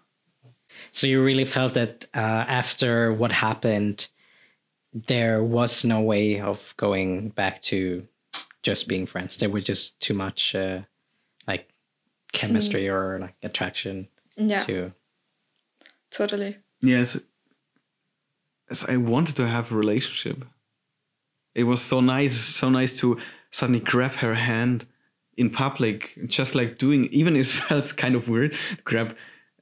So you really felt that uh, after what happened, there was no way of going back to just being friends. There was just too much uh, like chemistry or like attraction Yeah, to. totally. Yes. As I wanted to have a relationship. It was so nice, so nice to suddenly grab her hand in public, just like doing, even if it felt kind of weird, grab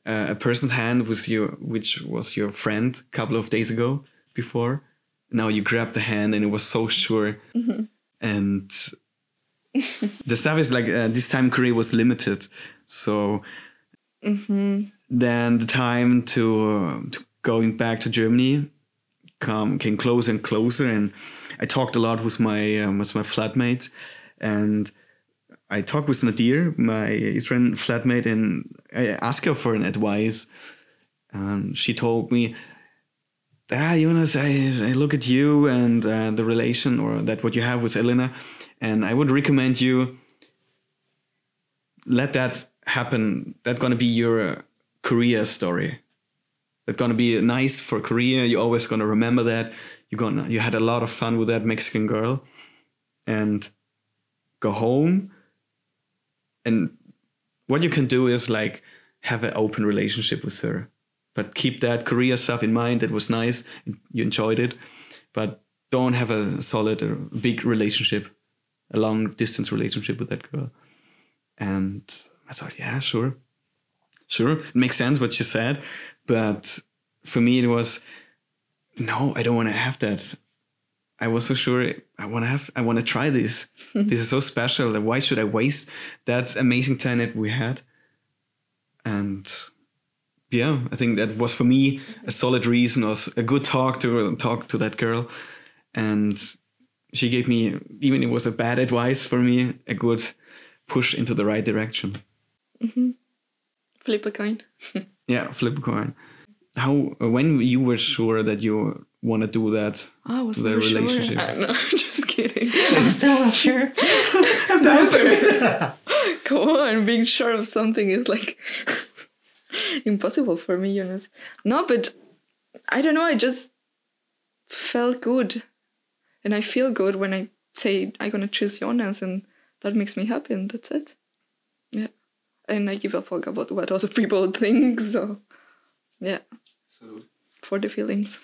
uh, a person's hand with your, which was your friend a couple of days ago before. Now you grab the hand and it was so sure. And the stuff is like uh, this time Korea was limited. So then the time to, to going back to Germany come came closer and closer, and I talked a lot with my um, with my flatmates, and I talked with Nadir, my Israeli flatmate, and I asked her for an advice. And she told me, "Ah, Jonas, I, I look at you and uh, the relation or that what you have with Helena, and I would recommend you let that happen. That's gonna be your career story. That's gonna be nice for Korea. You're always gonna remember that. You're gonna you had a lot of fun with that Mexican girl, and go home. And what you can do is like have an open relationship with her, but keep that Korea stuff in mind. That was nice. You enjoyed it, but don't have a solid or big relationship, a long distance relationship with that girl. And I thought, yeah, sure. Sure, it makes sense what she said. But for me, it was, no, I don't want to have that. I was so sure I want to have, I want to try this. this is so special. Why should I waste that amazing time that we had? And yeah, I think that was for me a solid reason, was a good talk to talk to that girl. And she gave me, even it was a bad advice for me, a good push into the right direction. Mm-hmm. Flip a coin. Yeah, flip a coin. How when you were sure that you want to do that? Oh, I was The never sure. relationship. I don't know. Just kidding. I'm still not sure. Come on, being sure of something is like impossible for me, Jonas. No, but I don't know. I just felt good, and I feel good when I say I'm gonna choose Jonas, and that makes me happy, and that's it. Yeah, and I give a fuck about what other people think. So, yeah, so. for the feelings.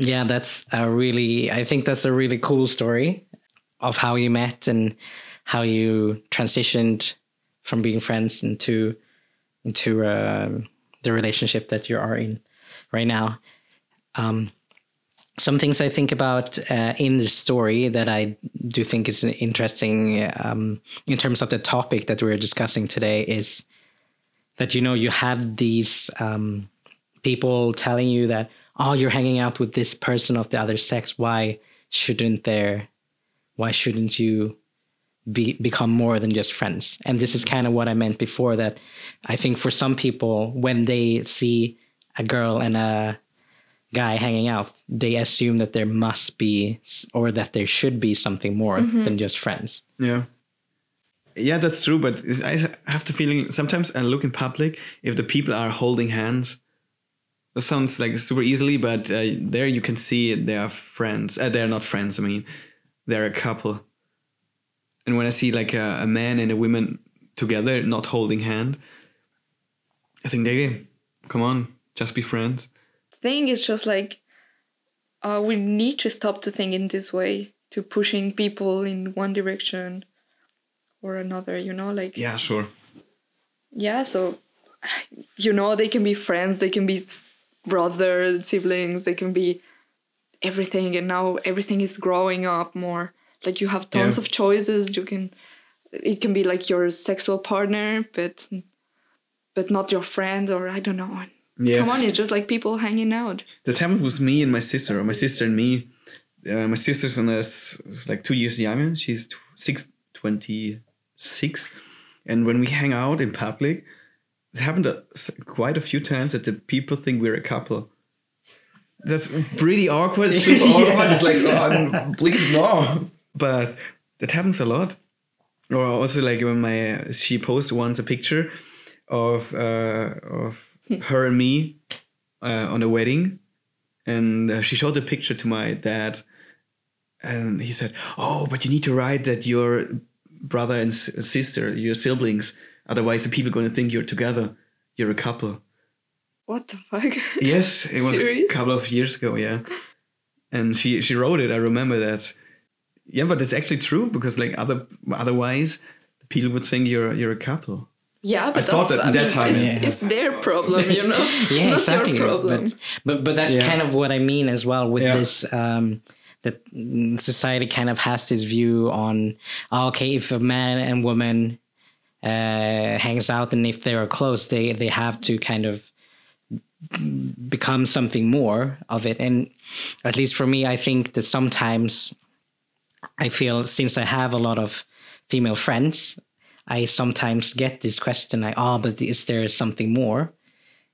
Yeah, that's a really, I think that's a really cool story of how you met and how you transitioned from being friends into into uh, the relationship that you are in right now. Um, some things I think about uh, in the story that I do think is interesting um, in terms of the topic that we're discussing today is that you know you had these um, people telling you that oh you're hanging out with this person of the other sex why shouldn't there why shouldn't you be become more than just friends and this is kind of what i meant before that i think for some people when they see a girl and a guy hanging out they assume that there must be or that there should be something more mm-hmm. than just friends Yeah. Yeah, that's true. But I have the feeling sometimes I look in public if the people are holding hands. That sounds like super easily, but uh, there you can see they are friends. Uh, they're not friends. I mean, they're a couple. And when I see like a, a man and a woman together, not holding hand, I think they come on, just be friends. thing is just like uh, we need to stop to think in this way to pushing people in one direction or another you know like Yeah, sure. yeah so you know they can be friends they can be brothers siblings they can be everything and now everything is growing up more like you have tons Yeah. of choices you can it can be like your sexual partner but but not your friend or i don't know Yeah. come on it's just like people hanging out That happened with me and my sister, or my sister and me. Uh, my sister's in this, is like two years younger. She's six, 26. And when we hang out in public, it happened a, quite a few times that the people think we're a couple. That's pretty awkward. Super awkward. It's like, oh, please no. But that happens a lot. Or also like when my she posted once a picture of uh, of her and me uh, on a wedding, and uh, she showed the picture to my dad, and he said, "Oh, but you need to write that your brother and sister, your siblings, otherwise the people going to think you're together, you're a couple." What the fuck? Yes, it was a couple of years ago, yeah. And she she wrote it. I remember that. Yeah, but it's actually true because like other otherwise, people would think you're you're a couple. Yeah, but I thought that's, that- I that time, it's, yeah. it's their problem, you know. yeah Not exactly your problem. But, but but that's Yeah. kind of what i mean as well with Yeah. this um that society kind of has this view on oh, okay if a man and woman uh hangs out and if they're close they they have to kind of become something more of it. And at least for me i think that sometimes i feel since i have a lot of female friends i sometimes get this question like oh but is there something more?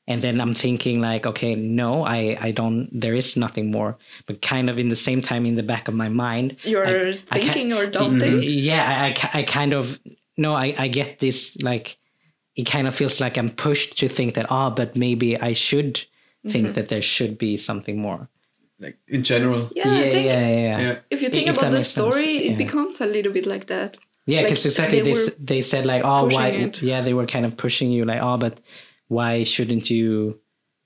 And then i'm thinking like okay no i i don't there is nothing more. But kind of in the same time in the back of my mind You're I- I ca- thinking or doubting. yeah I, I I kind of no I, I get this like it kind of feels like i'm pushed to think that oh but maybe i should think Mm-hmm. that there should be something more Like in general. Yeah, I think yeah, yeah, Yeah. if you think If about the makes sense, story, yeah. it becomes a little bit like that. Yeah, Like, because exactly they they, they said like, oh, why? it. Yeah, they were kind of pushing you like, oh, but why shouldn't you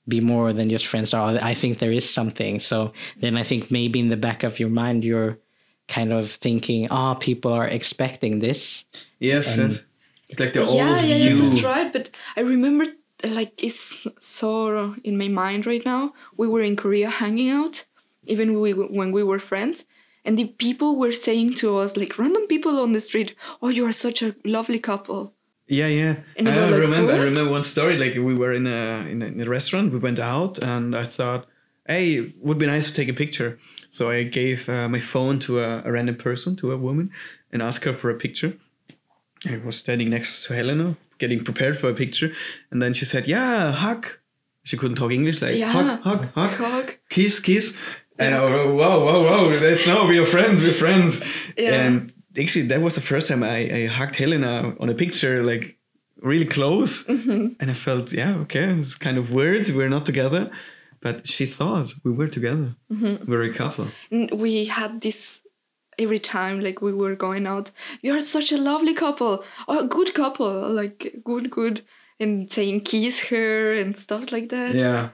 be more than just friends? Or I think there is something. So then I think maybe in the back of your mind you're kind of thinking, oh, people are expecting this. Yes, And- yes. it's like the yeah, old yeah, yeah, view. that's right. But I remember, like, it's so in my mind right now. We were in Korea hanging out, even we when we were friends, and the people were saying to us, like, random people on the street, "Oh, you are such a lovely couple." Yeah, yeah. And you I like, remember. I remember one story. Like we were in a, in a in a restaurant. We went out, and I thought, hey, it would be nice to take a picture. So I gave uh, my phone to a, a random person, to a woman, and asked her for a picture. I was standing next to Helena, getting prepared for a picture, and then she said, "Yeah, hug." She couldn't talk English. Like Yeah. hug, hug, hug, Hug. kiss, kiss. And I was, wow, wow, wow. Let's no, we're friends. We're friends. Yeah. And actually, that was the first time I, I hugged Helena on a picture, like really close. Mm-hmm. And I felt, yeah, okay, it's kind of weird. We're not together. But she thought we were together. Mm-hmm. We're a couple. We had this every time like we were going out you are such a lovely couple or a good couple like good good and saying kiss her and stuff like that Yeah.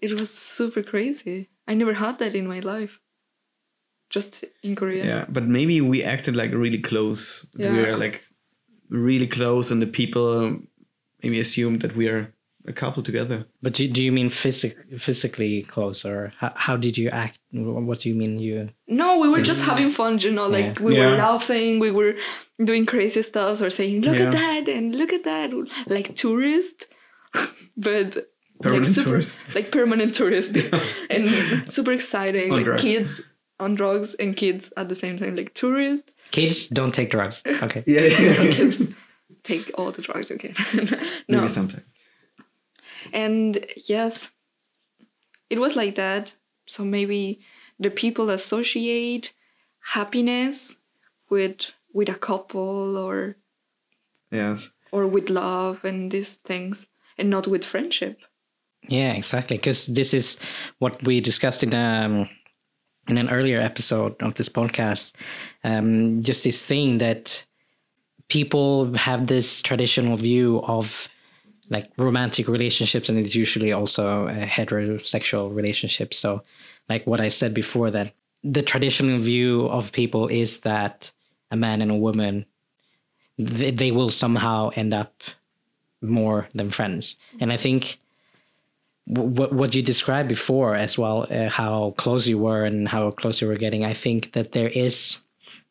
it was super crazy i never had that in my life just in korea Yeah. But maybe we acted like really close. yeah. We were like really close, and the people maybe assumed that we are a couple together. But do, do you mean physic, physically close, or how, how did you act? What do you mean you? no we were just having fun you know like Yeah. we were laughing we were doing crazy stuff or saying look at that and look at that like tourist but Permanent like super, tourist. like permanent tourist and super exciting On like drugs. kids on drugs and kids at the same time like tourist Kids don't take drugs. Okay. Yeah. yeah. kids take all the drugs you can no Maybe sometime. And yes it was like that so maybe the people associate happiness with with a couple or Yes. or with love and these things and not with friendship Yeah, exactly. Because this is what we discussed in um in an earlier episode of this podcast. Um, just this thing that people have this traditional view of like romantic relationships, and it's usually also a heterosexual relationship. So, like what I said before, that the traditional view of people is that a man and a woman they, they will somehow end up more than friends, and I think what what you described before as well, uh, how close you were and how close you were getting. I think that there is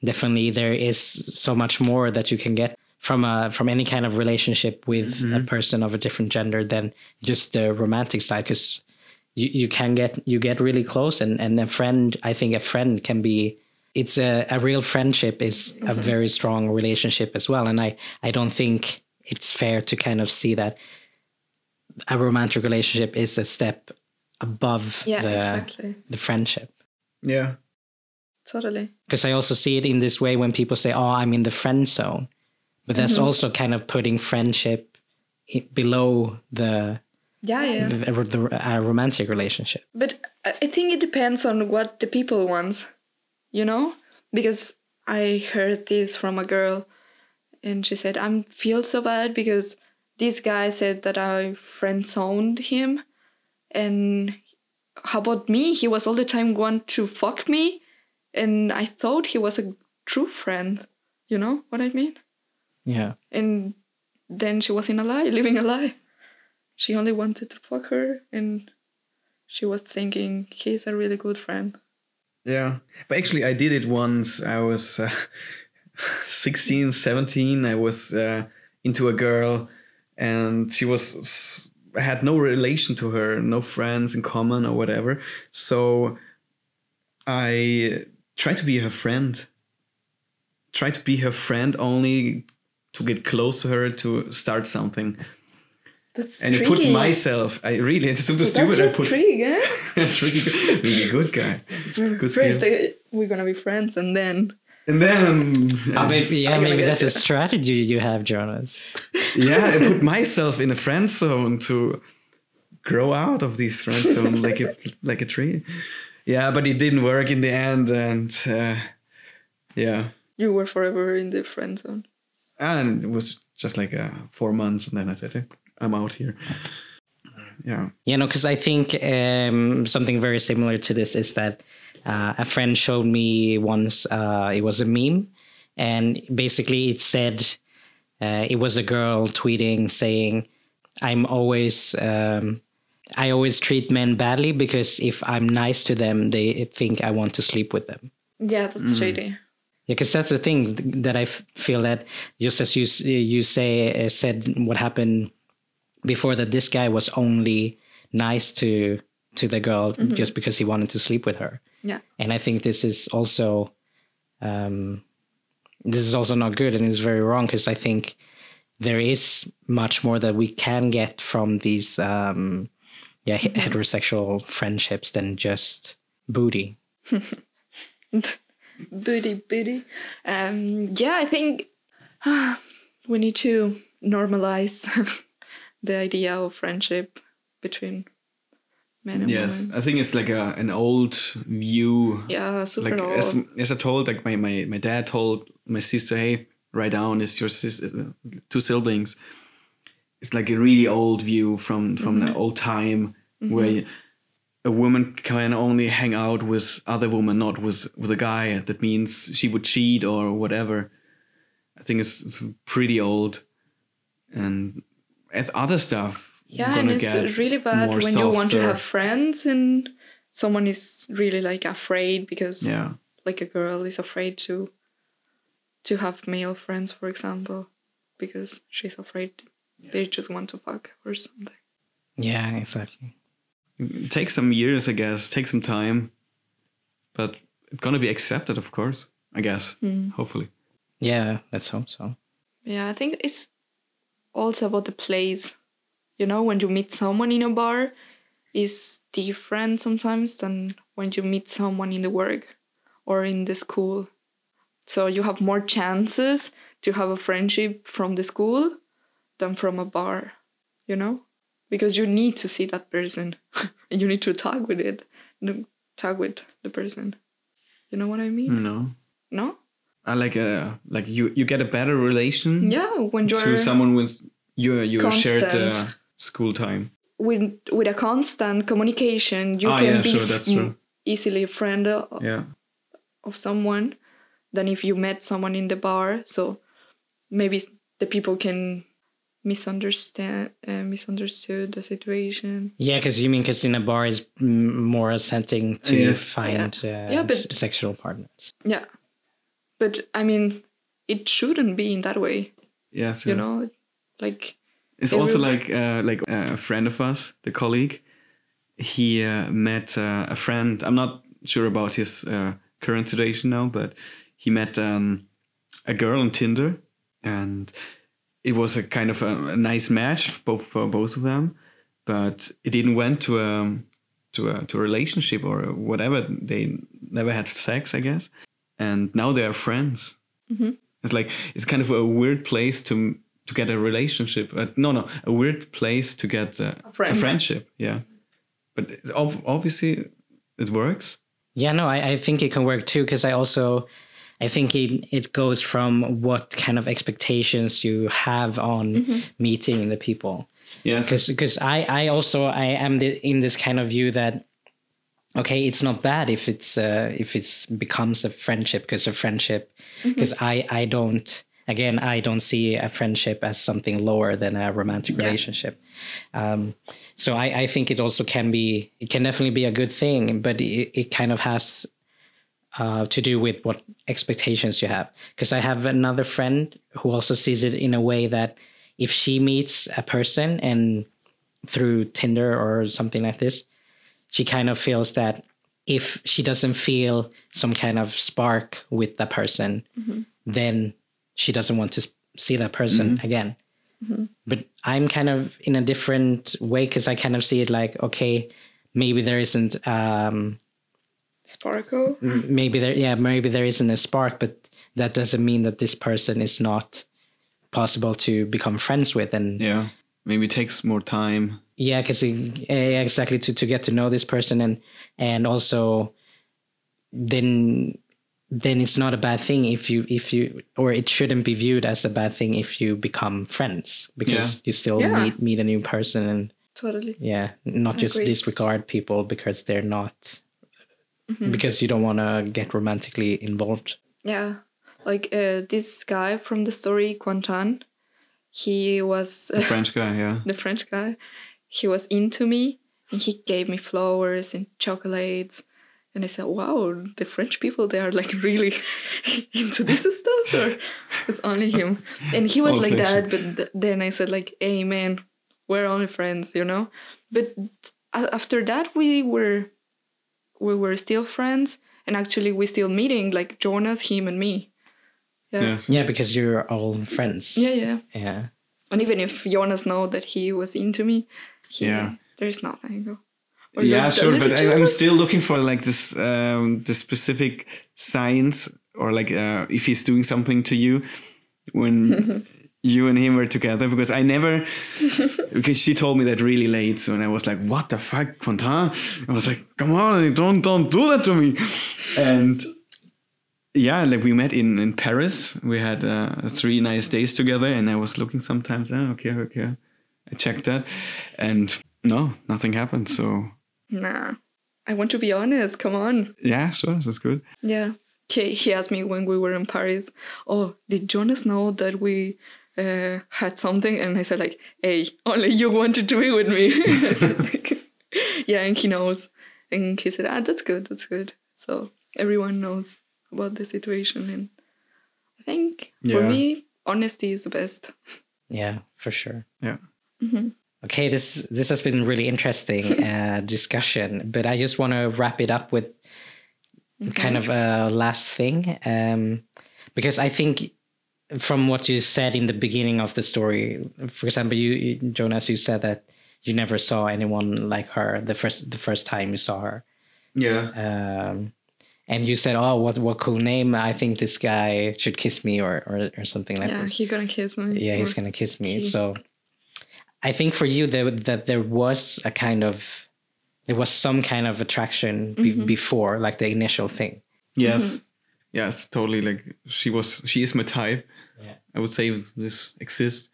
definitely there is so much more that you can get from a from any kind of relationship with a mm-hmm. person of a different gender than just the romantic side because you, you can get you get really close and and a friend i think a friend can be it's a, a real friendship is a very strong relationship as well. And i i don't think it's fair to kind of see that a romantic relationship is a step above yeah the exactly. the friendship. Yeah. totally. Because I also see it in this way when people say, "Oh, I'm in the friend zone," but that's Mm-hmm. also kind of putting friendship below the yeah yeah the, the uh, romantic relationship. But I think it depends on what the people want, you know? Because I heard this from a girl and she said, I feel so bad because this guy said that I friend zoned him. And how about me? He was all the time want to fuck me. And I thought he was a true friend. You know what I mean? Yeah, And then she was in a lie, living a lie. She only wanted to fuck her, and she was thinking he's a really good friend. Yeah. But actually, I did it once. I was uh, 16, 17. I was uh, into a girl, and she was. s- I had no relation to her, no friends in common or whatever. So I tried to be her friend. Tried to be her friend only to get close to her to start something. That's And I put myself. I really. It's super so stupid. That's I your put. trick, eh? It's really good. Really good guy. Good First, skill. uh, we're gonna be friends, and then And then. Uh, maybe, yeah, I'm gonna maybe get that's a strategy you have, Jonas. yeah, I put myself in a friend zone to grow out of this friend zone like a like a tree. Yeah, but it didn't work in the end, and uh, yeah, you were forever in the friend zone. And it was just like uh, four months, and then I said, "Eh, "I'm out here." Yeah, Yeah, no, because I think um, something very similar to this is that uh, a friend showed me once. Uh, it was a meme, and basically it said uh, it was a girl tweeting saying, "I'm always." Um, I always treat men badly because if I'm nice to them, they think I want to sleep with them. Yeah, that's Mm. shady. Yeah, because that's the thing that I f- feel that just as you you say uh, said what happened before that this guy was only nice to to the girl just because he wanted to sleep with her, Yeah, and I think this is also um, this is also not good and it's very wrong because I think there is much more that we can get from these um, yeah he- heterosexual friendships than just booty. booty, booty. Um, yeah, I think we need to normalize the idea of friendship between men and women. Yes, woman. I think it's like a an old view. Yeah, super Like old. as, as I told, like my, my my dad told my sister, hey, write down is your sister, two siblings. It's like a really old view from from Mm-hmm. the old time where a woman can only hang out with other women, not with with a guy. That means she would cheat or whatever. I think it's, it's pretty old, and and other stuff. yeah, and it's get really bad more when you want to have friends and someone is really like afraid because Yeah. like a girl is afraid to to have male friends, for example, because she's afraid they just want to fuck or something. Yeah, exactly. It takes some years, I guess. Take some time, but it's gonna be accepted, of course. I guess. Hmm. Hopefully. Yeah, let's hope so. Yeah, I think it's also about the place. You know, when you meet someone in a bar, is different sometimes than when you meet someone in the work or in the school. So you have more chances to have a friendship from the school than from a bar, you know? Because you need to see that person. and you need to talk with it. Talk with the person. You know what I mean? no. No? I like uh like you you get a better relation Yeah, when you're to someone with your your shared uh, school time. with with a constant communication, you Ah, can yeah, be sure, that's true. easily a friend o- Yeah. of someone than if you met someone in the bar. So maybe the people can misunderstand uh, misunderstood the situation. Yeah, because you mean because in a bar is more assenting to Yes. find uh, Yeah, but- s- sexual partners. Yeah, but I mean, it shouldn't be in that way. Yes. You yes. know, like It's Every- also like uh, like uh, a friend of us, the colleague. He uh, met uh, a friend. I'm not sure about his uh, current situation now, but he met um, a girl on Tinder, and it was a kind of a, a nice match both for both of them. But it didn't went to a to a to a relationship or whatever. They never had sex, I guess, and now they are friends. It's like it's kind of a weird place to to get a relationship. Uh, no, no, a weird place to get uh, a, friend. friendship. Yeah, but it's ob- obviously it works. Yeah, no, I, I think it can work too because I also I think it it goes from what kind of expectations you have on meeting the people. Yes, because I I also I am the, in this kind of view that okay it's not bad if it's uh, if it's becomes a friendship because a friendship because I I don't again I don't see a friendship as something lower than a romantic Yeah. relationship um, so I I think it also can be it can definitely be a good thing but it, it kind of has uh, to do with what expectations you have. Because I have another friend who also sees it in a way that if she meets a person and through Tinder or something like this, she kind of feels that if she doesn't feel some kind of spark with that person, then she doesn't want to see that person again. But I'm kind of in a different way because I kind of see it like, okay, maybe there isn't um, sparkle. maybe there yeah maybe there isn't a spark but that doesn't mean that this person is not possible to become friends with and yeah. Maybe it takes more time. yeah because exactly to, to get to know this person and and also then then it's not a bad thing if you if you or it shouldn't be viewed as a bad thing if you become friends because Yeah. you still Yeah. meet meet a new person and Totally. yeah not just agree. disregard people because they're not because you don't want to get romantically involved Yeah, like uh, this guy from the story Quentin, he was The French guy, yeah. the French guy. He was into me, and he gave me flowers and chocolates. And I said, "Wow, the French people they are like really into this stuff." Or it's only him, and he was All like French. that. But th- then I said, "Like, hey man, we're only friends, you know." But a- after that, we were we were still friends, and actually we still meeting like Jonas, him, and me. Yeah. Yes. Yeah, because you're all friends. Yeah, yeah. Yeah. And even if Jonas know that he was into me, he, Yeah. there's nothing. Or you're yeah, sure, but I, I'm still looking for like this, um, the specific signs or like uh, if he's doing something to you when you and him were together because I never because she told me that really late so and I was like what the fuck Quentin I was like come on don't don't do that to me and yeah like we met in in Paris we had uh, three nice days together and I was looking sometimes oh, okay okay I checked that and no nothing happened so Nah. I want to be honest. Come on. yeah sure that's good Yeah. He, he asked me when we were in Paris, oh, did Jonas know that we uh, had something? And I said, like, hey, only you want to do it with me. Said, like, yeah, and he knows. And he said, ah, that's good, that's good. So everyone knows about the situation. And I think for me, honesty is the best. Yeah, for sure. yeah Okay, this this has been really interesting uh, discussion, but I just want to wrap it up with kind of a last thing, um, because I think from what you said in the beginning of the story, for example, you, you Jonas, you said that you never saw anyone like her the first the first time you saw her, yeah um, and you said, "Oh, what what cool name! I think this guy should kiss me," or or, or something like that. yeah, this he gonna kiss me. yeah he's gonna kiss me he- so i think for you there, that there was a kind of there was some kind of attraction Mm-hmm. before like the initial thing Yes. Yes, totally. Like she was, she is my type. Yeah. I would say this exists.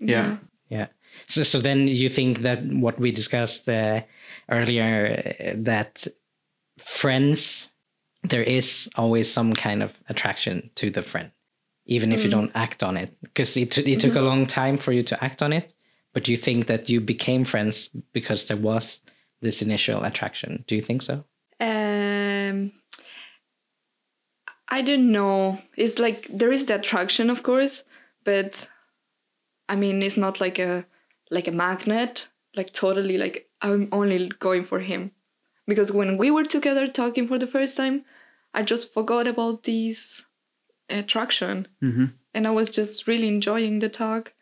Yeah. yeah so so then you think that what we discussed uh, earlier uh, that friends there is always some kind of attraction to the friend even if you don't act on it because it, t- it took a long time for you to act on it but you think that you became friends because there was this initial attraction do you think so Um, I don't know. It's like there is the attraction, of course, but I mean, it's not like a like a magnet. Like totally, like I'm only going for him, because when we were together talking for the first time, I just forgot about this attraction, Mm-hmm. and I was just really enjoying the talk,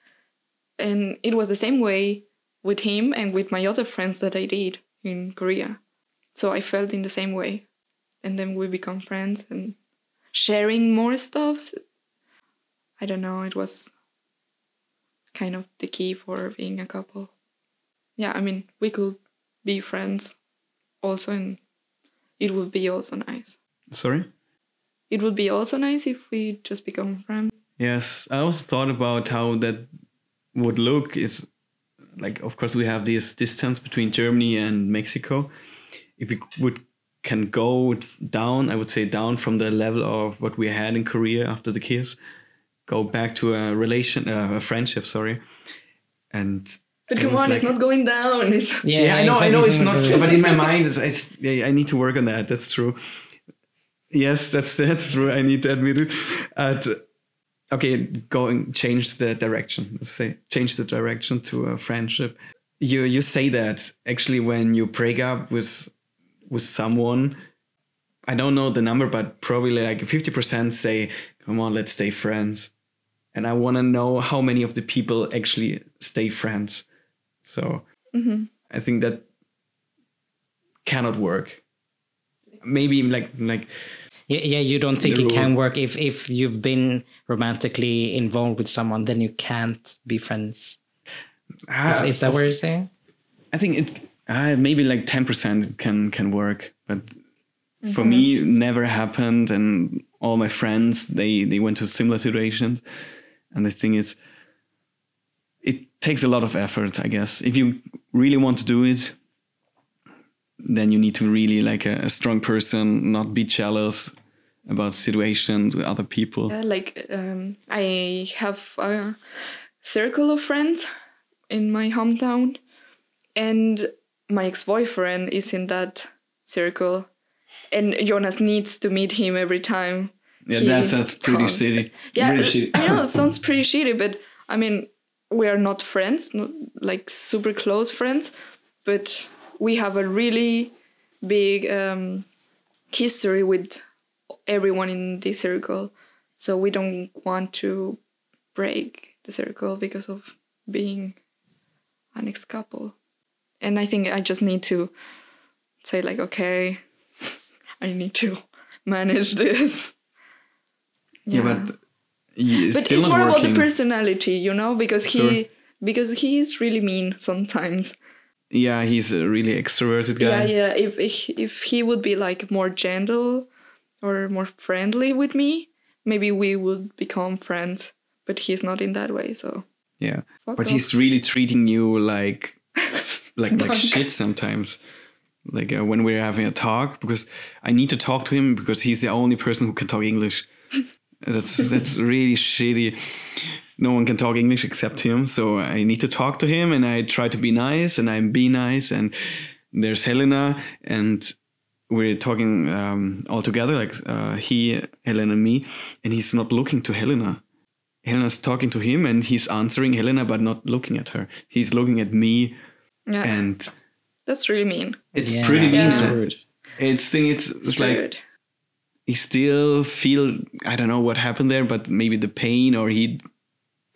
and it was the same way with him and with my other friends that I did in Korea. So I felt in the same way. And then we become friends and sharing more stuffs. I don't know, it was kind of the key for being a couple. Yeah, I mean, we could be friends also, and it would be also nice. Sorry. It would be also nice if we just become friends. Yes, I also thought about how that would look. Is like, of course, we have this distance between Germany and Mexico. If we would can go down, I would say down from the level of what we had in Korea after the kiss, go back to a relation, uh, a friendship. Sorry, and But come was on, it's not going down. It's yeah, I know, I know, it's not, but in my mind, it's, it's yeah, I need to work on that. That's true. Yes, that's that's true. I need to admit it. And okay, going change the direction. Let's say change the direction to a friendship. You you say that actually when you break up with with someone, I don't know the number, but probably like fifty percent say, "Come on, let's stay friends." And I want to know how many of the people actually stay friends. So Mhm. I think that cannot work. Maybe like like Yeah, yeah, you don't think The it can work if if you've been romantically involved with someone, then you can't be friends. Is, ah, is that what you're saying? I think it uh, maybe like ten percent can can work, but for me never happened. And all my friends they they went to similar situations, and the thing is, it takes a lot of effort. I guess if you really want to do it, then you need to really like a, a strong person, not be jealous about situations with other people. Yeah, like um, I have a circle of friends in my hometown, and my ex-boyfriend is in that circle, and Jonas needs to meet him every time. Yeah, he that's that's pretty comes. shitty. Yeah, shitty. I know it sounds pretty shitty, but I mean, we are not friends, not like super close friends, but we have a really big um, history with everyone in this circle. So we don't want to break the circle because of being an ex couple. And I think I just need to say, like, okay, I need to manage this. Yeah, but He's but still it's more about the personality, you know, because he Sorry? because he is really mean sometimes. yeah, he's a really extroverted guy. Yeah, yeah. If if if he would be like more gentle or more friendly with me, maybe we would become friends. But he's not in that way, so Yeah. fuck But off. he's really treating you like like like shit sometimes. Like uh, when we're having a talk, because I need to talk to him because he's the only person who can talk English. That's that's really shitty. No one can talk English except him, so I need to talk to him, and I try to be nice, and I'm be nice. And there's Helena, and we're talking um, all together, like uh, he, Helena, and me, and he's not looking to Helena. Helena's talking to him and he's answering Helena but not looking at her. He's looking at me yeah, and that's really mean. it's Yeah, pretty mean. Yeah. It's rude. It's thing it's, it's It's like rude. he still feel I don't know what happened there, but maybe the pain or he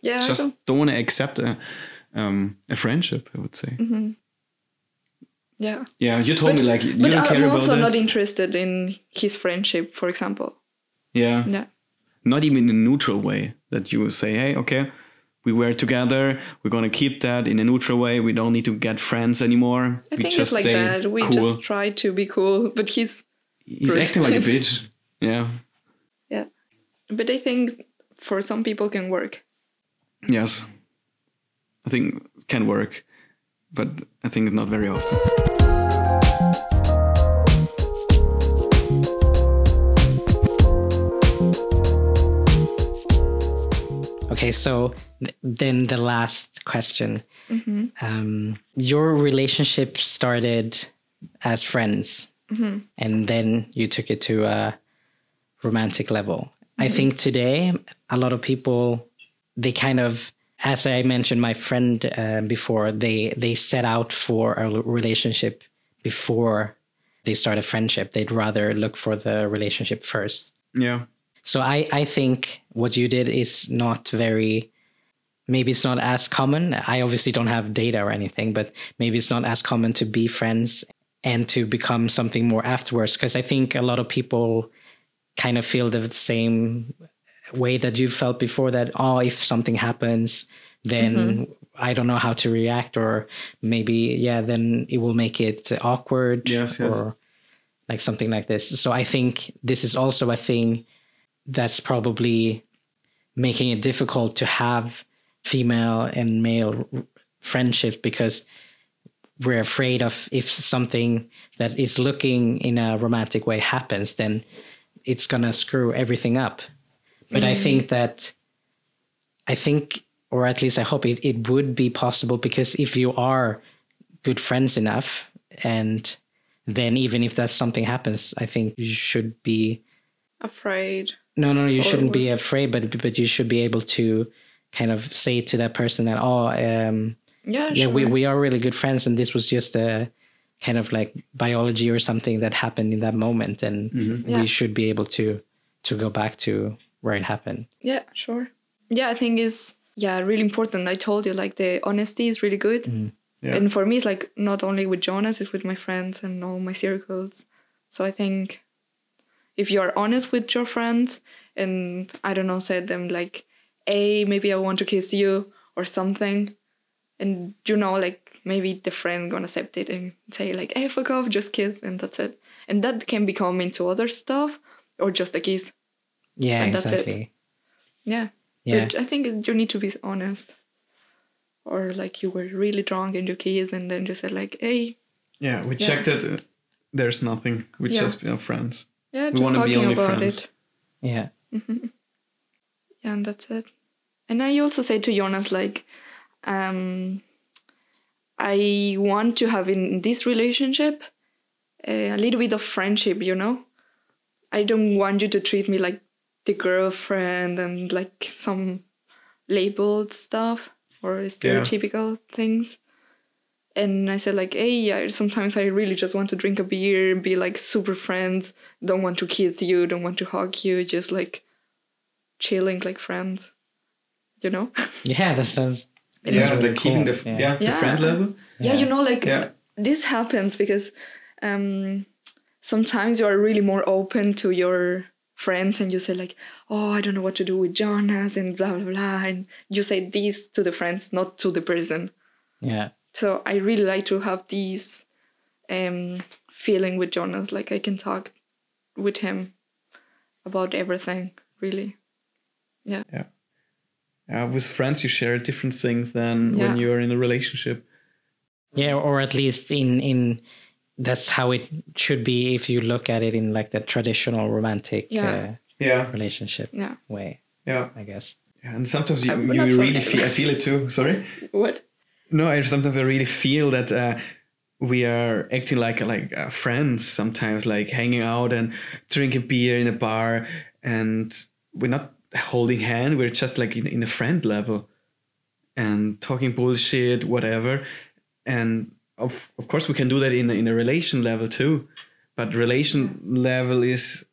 Yeah, I just don't- don't want to accept a um a friendship, I would say. yeah. Yeah, you told me like you But don't care I'm about also that. not interested in his friendship, for example. yeah. Yeah. Not even in a neutral way that you say, Hey, okay, we were together, we're gonna keep that in a neutral way, we don't need to get friends anymore. I we think it's like that. We cool. just try to be cool, but he's He's rude. acting like a bitch. Yeah. yeah. But I think for some people can work. Yes. I think it can work, but I think it's not very often. Okay, so th- then the last question. Um, your relationship started as friends, and then you took it to a romantic level. I think today a lot of people they kind of, as I mentioned, my friend uh, before, they they set out for a relationship before they start a friendship. They'd rather look for the relationship first. Yeah. So I, I think what you did is not very maybe it's not as common. I obviously don't have data or anything, but maybe it's not as common to be friends and to become something more afterwards. Because I think a lot of people kind of feel the same way that you felt before that, oh, if something happens, then mm-hmm. I don't know how to react, or maybe, yeah, then it will make it awkward Yes, yes. or like something like this. So I think this is also a thing that's probably making it difficult to have female and male friendships because we're afraid of if something that is looking in a romantic way happens then it's going to screw everything up but i mm. think that i think or at least i hope it, it would be possible because if you are good friends enough and then even if that something happens i think you should be Afraid. No, no, you Or- shouldn't or- be afraid, but but you should be able to kind of say to that person that oh, um, Yeah, yeah, sure. we we are really good friends, and this was just a kind of like biology or something that happened in that moment, and Yeah. we should be able to to go back to where it happened. Yeah, sure. Yeah, I think is yeah really important. I told you like the honesty is really good, Yeah. and for me it's like not only with Jonas, it's with my friends and all my circles. So I think if you are honest with your friends and I don't know, said them like, "Hey, maybe I want to kiss you" or something, and you know, like maybe the friend gonna accept it and say like, "Hey, fuck off, just kiss," and that's it. And that can become into other stuff or just a kiss. Yeah, And that's it. exactly. Yeah. Yeah, But I think you need to be honest. Or like you were really drunk and you kissed and then you said like, hey, Yeah, we Yeah. checked it. There's nothing. We Yeah. just are friends. Yeah, We just talking about friends. it. yeah, Yeah, and that's it. And I also say to Jonas like, um, I want to have in this relationship a little bit of friendship, you know. I don't want you to treat me like the girlfriend and like some labeled stuff or stereotypical things. And I said like, hey, I, sometimes I really just want to drink a beer and be like super friends. Don't want to kiss you, don't want to hug you, just like chilling like friends. You know? yeah. That sounds yeah, really like keeping the Yeah. yeah, the friend level. yeah, you know, like Yeah. this happens because um, sometimes you are really more open to your friends and you say like, "Oh, I don't know what to do with Jonas," and blah blah blah, and you say this to the friends, not to the person. Yeah. So I really like to have these um, feeling with Jonas, like I can talk with him about everything, really. Yeah. Yeah. Uh, with friends, you share different things than Yeah. when you're in a relationship. Yeah, or at least in in that's how it should be if you look at it in like the traditional romantic Yeah. uh, Yeah. relationship Yeah. way, Yeah. I guess. Yeah, and sometimes you, Uh, you but not for really feel, I feel it too. Sorry. What? No, I sometimes I really feel that uh, we are acting like like uh, friends sometimes, like hanging out and drinking beer in a bar, and we're not holding hand. We're just like in, in a friend level, and talking bullshit, whatever. And of of course we can do that in a, in a relation level too, but relation level is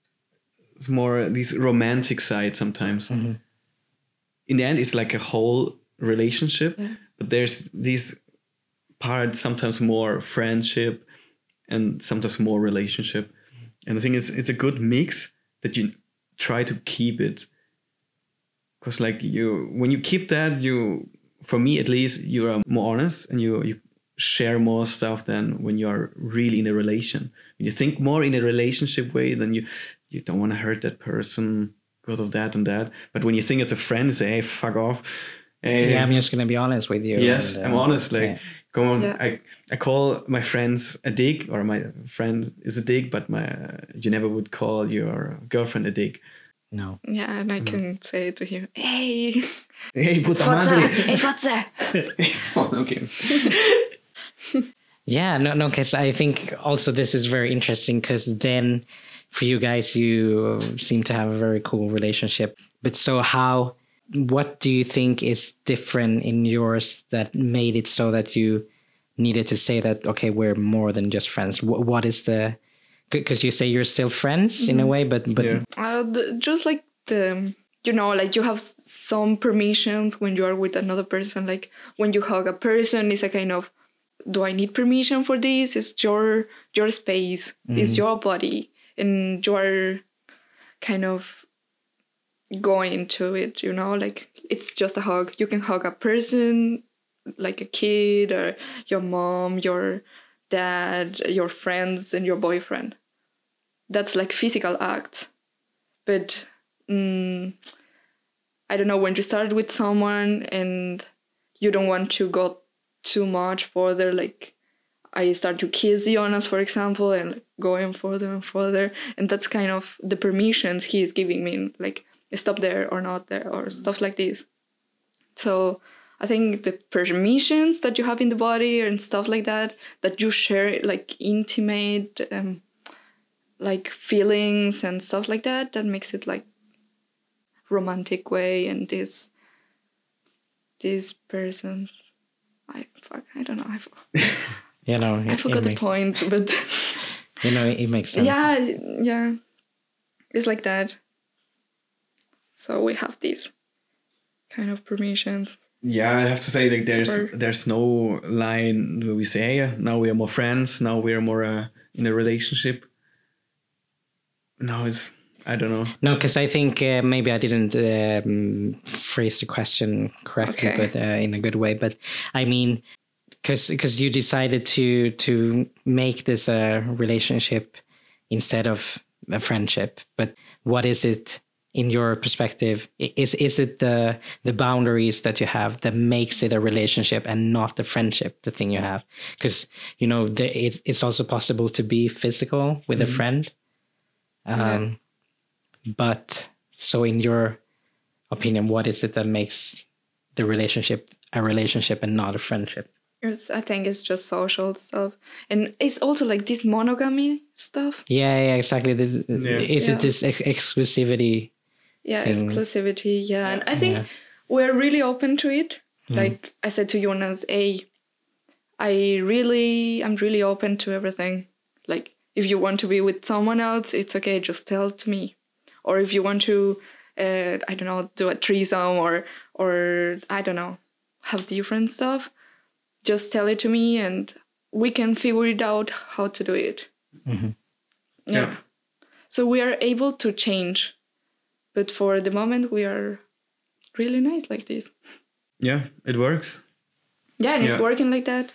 is more this romantic side sometimes. Mhm. In the end, it's like a whole relationship Yeah. But there's these parts sometimes more friendship and sometimes more relationship. And i think it's it's a good mix that you try to keep it. Because like you when you keep that you for me at least you are more honest and you you share more stuff than when you are really in a relation. When you think more in a relationship way then you you don't want to hurt that person because of that and that. But when you think it's a friend say hey fuck off hey, Yeah, I'm just gonna be honest with you. Yes, and, I'm uh, honest. Like, yeah. go on. Yeah. I I call my friends a dig, or my friend is a dig, but my you never would call your girlfriend a dig. No. Yeah, and I can say to him, "Hey, Hey, puta Fotze, madre. hey, Fotze." oh, okay. Yeah, no, no, because I think also this is very interesting because then for you guys, you seem to have a very cool relationship. But so, how, what do you think is different in yours that made it so that you needed to say that, okay, we're more than just friends? What, what is the, because you say you're still friends in a way, but, but Yeah. Uh, the, just like the, you know, like you have some permissions when you are with another person. Like when you hug a person, it's a kind of, do I need permission for this? It's your your space. It's your body, and you are kind of going into it. You know, like it's just a hug. You can hug a person, like a kid or your mom, your dad, your friends, and your boyfriend. That's like physical acts but mm, I don't know when you start with someone and you don't want to go too much further. Like I start to kiss Jonas, for example, and going further and further, and that's kind of the permissions he is giving me, like stop there or not there or stuff like this. So I think the permissions that you have in the body and stuff like that that you share, like intimate. Um, like feelings and stuff like that that makes it like romantic way and this this person i fuck i don't know i, you know, I forgot the makes, point but you know, it makes sense. yeah yeah it's like that so we have these kind of permissions Yeah, I have to say, like, there's Or- there's no line where we say, hey, yeah, now we are more friends. Now we are more uh, in a relationship. No, it's I don't know. No, because I think uh, maybe I didn't um, phrase the question correctly, Okay. but uh, in a good way. But I mean, because because you decided to to make this a relationship instead of a friendship. But what is it in your perspective? Is is it the the boundaries that you have that makes it a relationship and not the friendship? The thing you have, because you know the, it, it's also possible to be physical with a friend. Um, Yeah. But so, in your opinion, what is it that makes the relationship a relationship and not a friendship? it's, i think it's just social stuff and it's also like this monogamy stuff Yeah, yeah, exactly. This, Yeah. Is Yeah. it this ex- exclusivity? Yeah thing. exclusivity yeah and i think Yeah. we're really open to it Mm. like i said to jonas hey i really i'm really open to everything like if you want to be with someone else it's okay just tell to me or if you want to uh, i don't know do a threesome or or i don't know have different stuff just tell it to me and we can figure it out how to do it Mhm. yeah Yeah. so we are able to change but for the moment we are really nice like this. Yeah, it works. Yeah, and Yeah. it's working like that.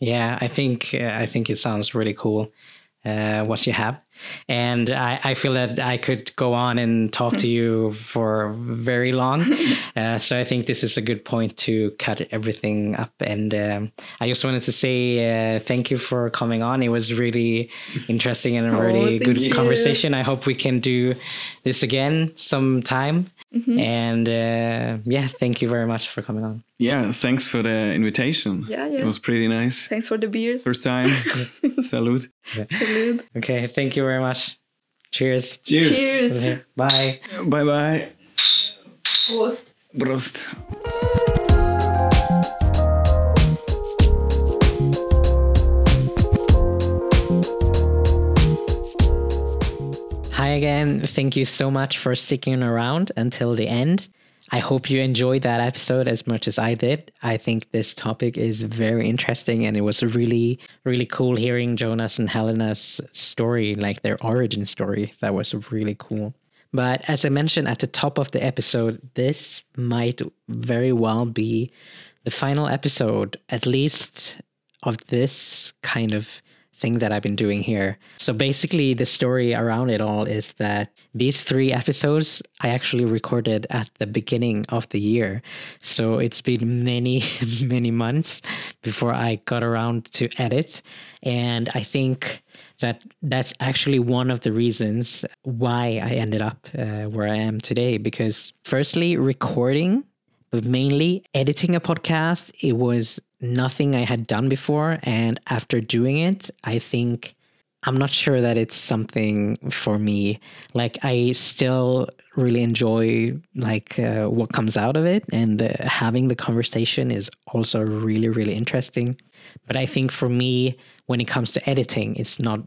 Yeah, I think uh, I think it sounds really cool uh, what you have, and I, I feel that I could go on and talk to you for very long. uh, so I think this is a good point to cut everything up. And um, I just wanted to say uh, thank you for coming on. It was really interesting and a Oh, really thank good you. conversation. I hope we can do this again sometime. Mm-hmm. And uh, yeah, thank you very much for coming on. Yeah, thanks for the invitation. Yeah, yeah. It was pretty nice. Thanks for the beers. First time. Salute. Salute. Okay, thank you very much. Cheers. Cheers. Cheers. Okay, Bye. Bye bye. Prost. Prost. Hi again. Thank you so much for sticking around until the end. I hope you enjoyed that episode as much as I did. I think this topic is very interesting and it was really, really cool hearing Jonas and Helena's story, like their origin story. That was really cool. But as I mentioned at the top of the episode, this might very well be the final episode, at least of this kind of thing that I've been doing here. So basically, the story around it all is that these three episodes I actually recorded at the beginning of the year. So it's been many, many months before I got around to edit. And I think that that's actually one of the reasons why I ended up uh, where I am today. Because, firstly, recording but mainly editing a podcast it was nothing i had done before and after doing it i think i'm not sure that it's something for me. Like i still really enjoy like uh, what comes out of it and the, having the conversation is also really really interesting. But i think for me when it comes to editing it's not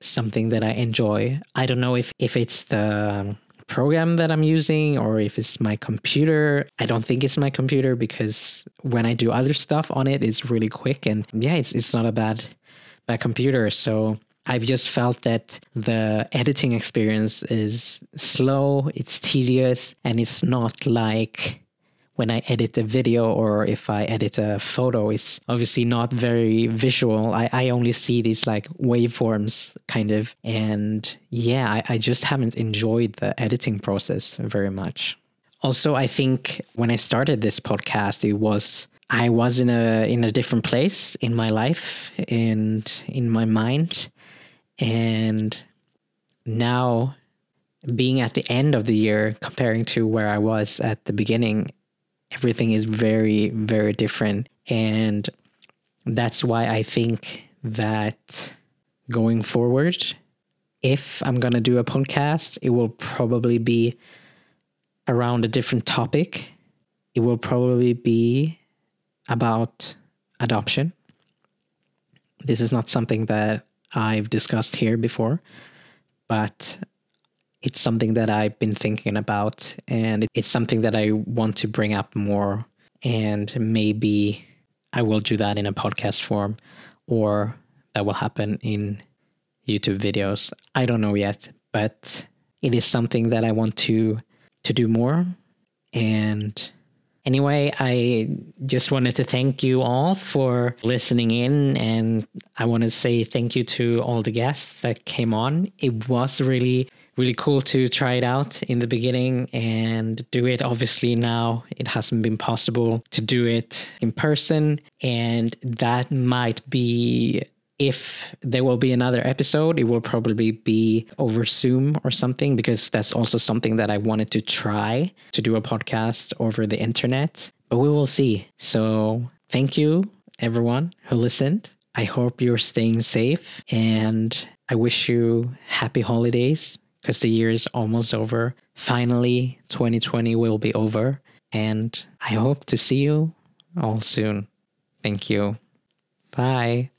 something that i enjoy. I don't know if if it's the program that I'm using or if it's my computer. I don't think it's my computer because when I do other stuff on it, it's really quick and yeah, it's it's not a bad bad computer. So I've just felt that the editing experience is slow, it's tedious, and it's not like when I edit a video or if I edit a photo, it's obviously not very visual. I, I only see these like waveforms kind of. And yeah, I, I just haven't enjoyed the editing process very much. Also, I think when I started this podcast, it was I was in a in a different place in my life and in my mind. And now being at the end of the year comparing to where I was at the beginning, everything is very, very different. And that's why I think that going forward, if I'm going to do a podcast, it will probably be around a different topic. It will probably be about adoption. This is not something that I've discussed here before, but it's something that I've been thinking about, and it's something that I want to bring up more. And maybe I will do that in a podcast form, or that will happen in YouTube videos. I don't know yet, but it is something that I want to to do more. And anyway, I just wanted to thank you all for listening in. And I want to say thank you to all the guests that came on. It was really, really cool to try it out in the beginning and do it. Obviously, now it hasn't been possible to do it in person. And that might be if there will be another episode, it will probably be over Zoom or something, because that's also something that I wanted to try to do a podcast over the internet. But we will see. So thank you, everyone who listened. I hope you're staying safe and I wish you happy holidays because the year is almost over. Finally, 2020 will be over. And I hope to see you all soon. Thank you. Bye.